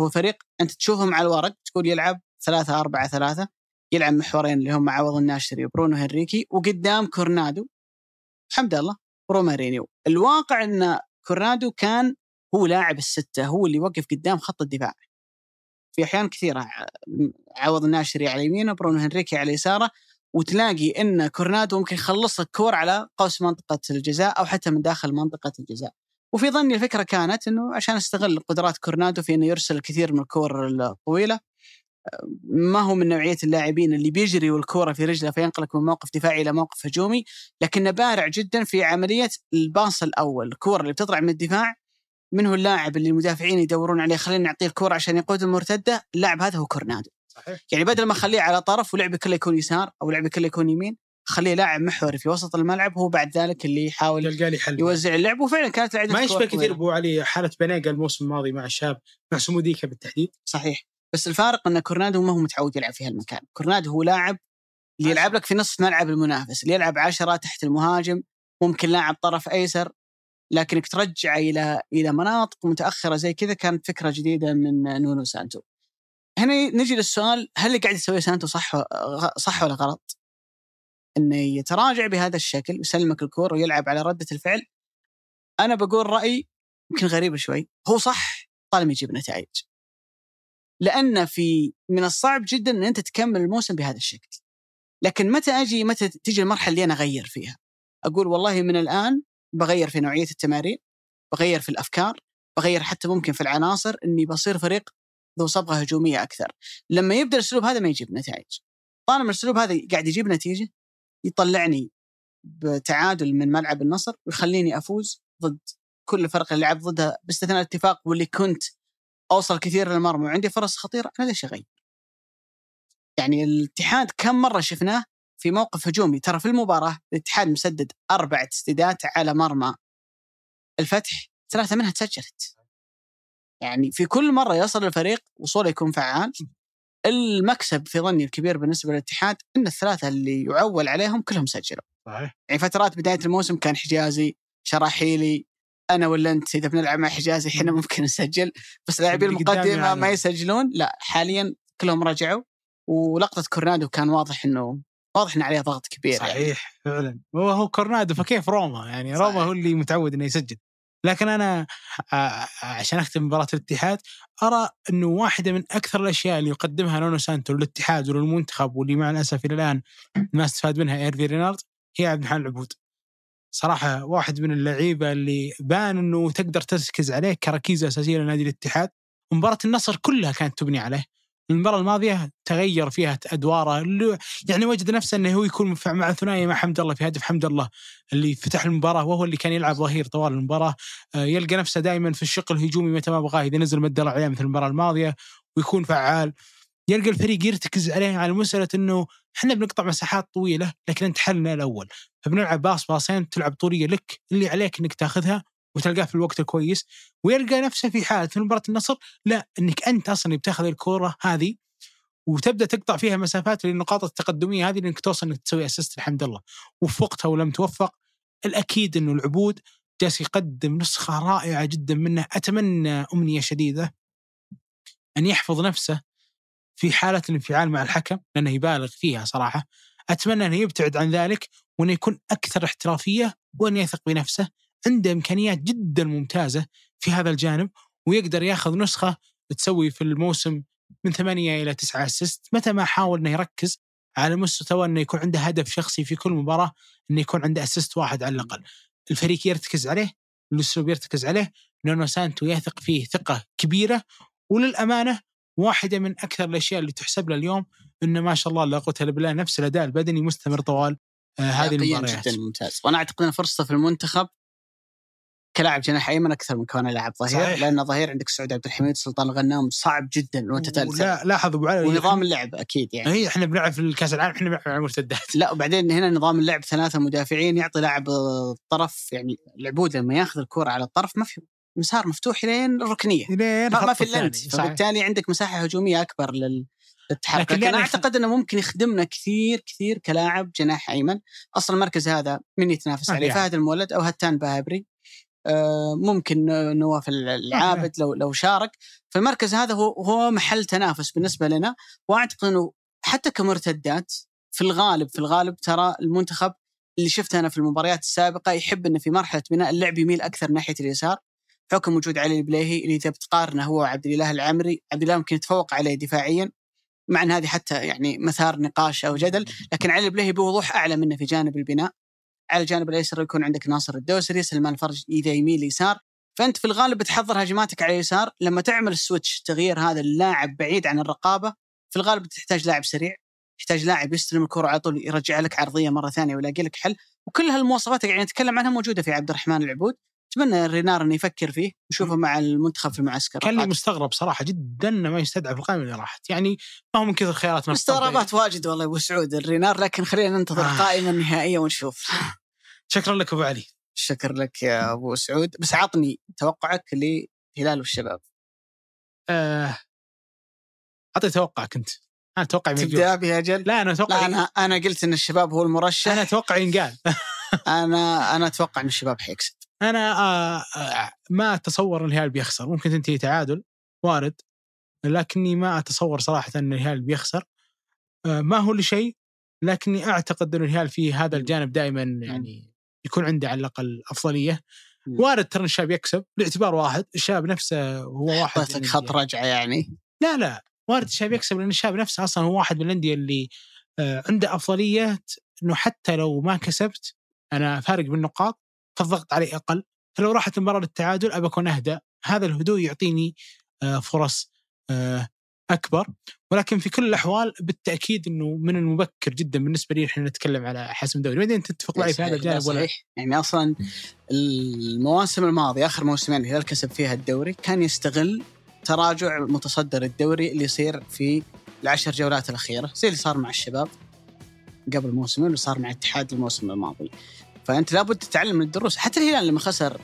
هو فريق أنت تشوفهم على الورق تقول يلعب ثلاثة أربعة ثلاثة يلعب محورين اللي هم عوض الناشري وبرونو هنريكي وقدام كورنادو. حمد الله ورومارينيو الواقع إن كورنادو كان هو لاعب الستة هو اللي يوقف قدام خط الدفاع. في أحيان كثيرة عوض الناشري على يمينه برونو هنريكي على يساره وتلاقي إن كورنادو ممكن يخلص لك كور على قوس منطقة الجزاء أو حتى من داخل منطقة الجزاء. وفي ظني الفكرة كانت أنه عشان استغل قدرات كورنادو في أنه يرسل الكثير من الكور الطويلة ما هو من نوعية اللاعبين اللي بيجري والكوره في رجله فينقلك من موقف دفاعي إلى موقف هجومي لكنه بارع جدا في عملية الباص الأول الكورة اللي بتطلع من الدفاع من هو اللاعب اللي المدافعين يدورون عليه؟ خلينا نعطيه الكورة عشان يقود المرتدة اللاعب هذا هو كورنادو. صحيح. يعني بدل ما أخليه على طرف ولعبه كله يكون يسار أو لعبه كله يكون يمين خليه لاعب محوري في وسط الملعب هو بعد ذلك اللي يحاول يلقى لي حل. يوزع اللعب وفعلا كانت العدد ما يشبه كثير أبو علي حالة بنيقا الموسم الماضي مع الشاب مع سموديكا بالتحديد. صحيح. بس الفارق إن كورنادو ما هو متعود يلعب في هالمكان. كورنادو هو لاعب اللي يلعب لك في نصف ملعب المنافس اللي يلعب عشرة تحت المهاجم ممكن لاعب طرف أيسر لكنك ترجع إلى إلى مناطق متأخرة زي كذا كانت فكرة جديدة من نونو سانتو. هنا نجي للسؤال هل اللي قاعد يسويه سانتو صح صح ولا غلط؟ إنه يتراجع بهذا الشكل ويسلمك الكوره ويلعب على ردة الفعل. أنا بقول راي يمكن غريب شوي هو صح طالما يجيب نتائج. لأن في من الصعب جدا إن أنت تكمل الموسم بهذا الشكل. لكن متى أجي متى تيجي المرحلة اللي أنا أغير فيها؟ أقول والله من الآن بغير في نوعية التمارين بغير في الأفكار بغير حتى ممكن في العناصر إني بصير فريق ذو صبغة هجومية أكثر. لما يبدأ الأسلوب هذا ما يجيب نتائج. طالما الأسلوب هذا قاعد يجيب نتيجة يطلعني بتعادل من ملعب النصر ويخليني أفوز ضد كل فرق اللي لعب ضدها باستثناء الاتفاق واللي كنت أوصل كثير للمرمى وعندي فرص خطيرة أنا ليش اغير؟ يعني الاتحاد كم مرة شفناه في موقف هجومي؟ ترى في المباراة الاتحاد مسدد أربع تسديدات على مرمى. الفتح ثلاثة منها تسجلت. يعني في كل مرة يصل الفريق وصوله يكون فعال المكسب في ظني الكبير بالنسبة للاتحاد إن الثلاثة اللي يعول عليهم كلهم سجلوا. صحيح. يعني فترات بداية الموسم كان حجازي شراحيلي أنا ولا أنت إذا بنلعب مع حجازي إحنا ممكن نسجل. بس لاعبين المقدمه ما يسجلون. لا حاليا كلهم رجعوا. ولقطة كورنادو كان واضح إنه واضح انه عليه ضغط كبير صحيح يعني. فعلا. هو هو كورنادو فكيف روما؟ يعني صحيح. روما هو اللي متعود إنه يسجل. لكن أنا عشان أختم مباراة الاتحاد أرى إنه واحدة من أكثر الأشياء اللي يقدمها نونو سانتو للاتحاد وللمنتخب واللي مع الأسف إلى الآن ما استفاد منها إيرفي رينارد هي عبد الحليم العبود. صراحة واحد من اللعيبة اللي بان إنه تقدر تركز عليه كركيزة أساسية لنادي الاتحاد. مباراة النصر كلها كانت تبني عليه. المباراة الماضية تغير فيها أدواره. يعني وجد نفسه أنه هو يكون مع ثنائي مع حمد الله في هدف حمد الله اللي فتح المباراة وهو اللي كان يلعب ظهير طوال المباراة. آه، يلقى نفسه دائما في الشق الهجومي متى ما بغاه إذا نزل مد عليه مثل المباراة الماضية ويكون فعال. يلقى الفريق يرتكز عليه على مسألة أنه إحنا بنقطع مساحات طويلة لكن أنت حلنا الأول. فبنلعب باص باصين تلعب طولية لك اللي عليك أنك تاخذها وتلقاه في الوقت الكويس ويلقى نفسه في حالة في مباراة النصر لا إنك أنت أصلا بتاخذ الكوره هذه وتبدأ تقطع فيها مسافات للنقاط التقدمية هذه لأنك توصل إنك تسوي اسيست الحمد لله. وفقتها ولم توفق الأكيد إنه العبود جالس يقدم نسخة رائعة جدا منه أتمنى أمنية شديدة أن يحفظ نفسه في حالة الانفعال مع الحكم لأنه يبالغ فيها صراحة أتمنى أنه يبتعد عن ذلك وأنه يكون أكثر احترافية وأن يثق بنفسه عنده إمكانيات جدا ممتازة في هذا الجانب ويقدر يأخذ نسخة تسوي في الموسم من ثمانية إلى تسعة أسيست متى ما حاول أنه يركز على مستوى أنه يكون عنده هدف شخصي في كل مباراة أنه يكون عنده أسيست واحد على الأقل. الفريق يرتكز عليه، الأسلوب يرتكز عليه، نونو سانتو يثق فيه ثقة كبيرة وللأمانة واحدة من أكثر الأشياء اللي تحسب له اليوم إنه ما شاء الله لا قوة إلا بالله نفس الأداء البدني مستمر طوال آه هذه المباريات. جدا ممتاز. وأنا أعتقد إن فرصته في المنتخب كلاعب جناح أيمن أكثر من كونه لاعب ظهير صحيح. لأن ظهير عندك سعود عبد الحميد سلطان الغنام صعب جدا وأنت ثالث لا لاحظ أبو علي. ونظام اللعب أكيد يعني. هي إحنا بنلعب في الكأس العالم إحنا بنلعب على المرتدات. لا وبعدين هنا نظام اللعب ثلاثة مدافعين يعطي لاعب الطرف يعني العبود لما ياخذ الكرة على الطرف ما في مسار مفتوح لين الركنية. لين ما, في صحيح. فبالتالي عندك مساحة هجومية أكبر لل للتحرك. لكن أنا أعتقد إنه ممكن يخدمنا كثير كثير كلاعب جناح أيمن. أصلا المركز هذا من يتنافس ما عليه. أحد. فهد المولد أو هتان باهبري آه، ممكن نواف العابد لو لو شارك. فالمركز هذا هو هو محل تنافس بالنسبة لنا. وأعتقد إنه حتى كمرتدات في الغالب في الغالب ترى المنتخب اللي شفته أنا في المباريات السابقة يحب إنه في مرحلة بناء اللعب يميل أكثر ناحية اليسار. حكم وجود علي البليهي اللي إذا بتقارنه هو وعبد الإله العمري عبد الإله ممكن يتفوق عليه دفاعيا مع إن هذه حتى يعني مثار نقاش أو جدل لكن علي البليهي بوضوح أعلى منه في جانب البناء. على الجانب الايسر يكون عندك ناصر الدوسري سلمان الفرج إذا يميل يسار. فأنت في الغالب بتحضر هجماتك على اليسار. لما تعمل السويتش تغيير هذا اللاعب بعيد عن الرقابة في الغالب تحتاج لاعب سريع تحتاج لاعب يستلم الكرة على طول يرجع لك عرضية مرة ثانية ويلاقي لك حل. وكل هالمواصفات يعني نتكلم عنها موجودة في عبد الرحمن العبود. أتمنى رينار إنه يفكر فيه نشوفه مع المنتخب في المعسكر. كان لي. مستغرب صراحة جدا إنه ما يستدعى في القائمة اللي راحت. يعني ما هو من كثر خياراتنا مستغربات واجد والله يا أبو سعود الرينار لكن خلينا ننتظر آه. القائمه النهائيه ونشوف. شكرا لك أبو علي. شكر لك يا أبو سعود. بس عطني توقعك لهلال والشباب. آه، اعطي توقعك أنت. أنا أتوقع. تبدأ بها جل؟ لا أنا أتوقع لا أنا أنا قلت إن الشباب هو المرشح. أنا أتوقع ينقال أنا أنا أتوقع إن الشباب حيكسب. أنا آه، آه، ما أتصور إن الهلال بيخسر. ممكن تنتهي تعادل وارد لكني ما أتصور صراحة إن الهلال بيخسر. آه، ما هو لشيء لكني أعتقد إن الهلال في هذا الجانب دائما يعني يكون عنده على الأقل أفضلية. وارد ترى الشاب يكسب باعتبار واحد الشاب نفسه هو واحد اعطيتك من خط رجعة يعني. لا لا وارد الشاب يكسب لأن الشاب نفسه أصلا هو واحد من الأندية اللي عنده أفضلية. إنه حتى لو ما كسبت أنا فارق بالنقاط. فالضغط علي أقل فلو راحت المباراه للتعادل أبى أكون أهدى. هذا الهدوء يعطيني آه، فرص آه، أكبر. ولكن في كل الأحوال بالتأكيد إنه من المبكر جدا بالنسبة لي إحنا نتكلم على حسم دوري بعدين تتفق معي في هذا الجانب ولا صحيح. يعني أصلا المواسم الماضية آخر موسمين الهلال كسب فيها الدوري كان يستغل تراجع متصدر الدوري اللي يصير في العشر جولات الأخيرة زي اللي صار مع الشباب قبل موسمين واللي صار مع الاتحاد الموسم الماضي. فأنت لابد تتعلم من الدروس. حتى الهلال لما خسر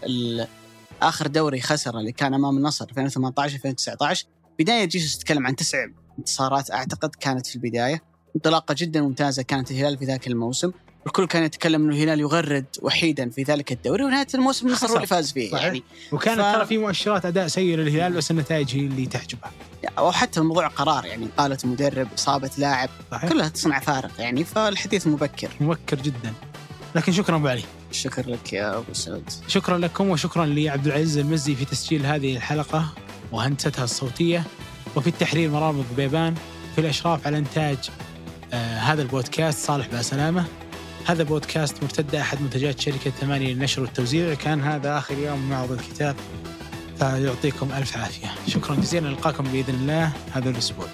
آخر دوري خسر اللي كان أمام النصر 2018 2019 بداية جيسوس تتكلم عن تسع انتصارات أعتقد كانت في البداية. انطلاقة جدا ممتازة كانت الهلال في ذاك الموسم. الكل كان يتكلم إنه الهلال يغرد وحيدا في ذلك الدوري ونهاية الموسم النصر هو. اللي فاز فيه صحيح. يعني. وكانت ف- ترى في مؤشرات أداء سيء للهلال بس النتائج هي اللي تحجبها أو حتى الموضوع قرار يعني قالة مدرب إصابة لاعب صحيح. كلها تصنع فارق يعني فالحديث مبكر. مبكر جدا. لكن شكرا أبو علي. شكرا لك يا أبو سعود. شكرا لكم وشكرا لعبد العزيز المزي في تسجيل هذه الحلقة وهندستها الصوتية. وفي التحرير مرامق بيبان. في الإشراف على إنتاج آه هذا البودكاست صالح باسلامة هذا بودكاست مرتدة أحد منتجات شركة ثمانية للنشر والتوزيع. كان هذا آخر يوم معرض الكتاب. فيعطيكم ألف عافية. شكرا جزيلا. نلقاكم بإذن الله هذا الأسبوع.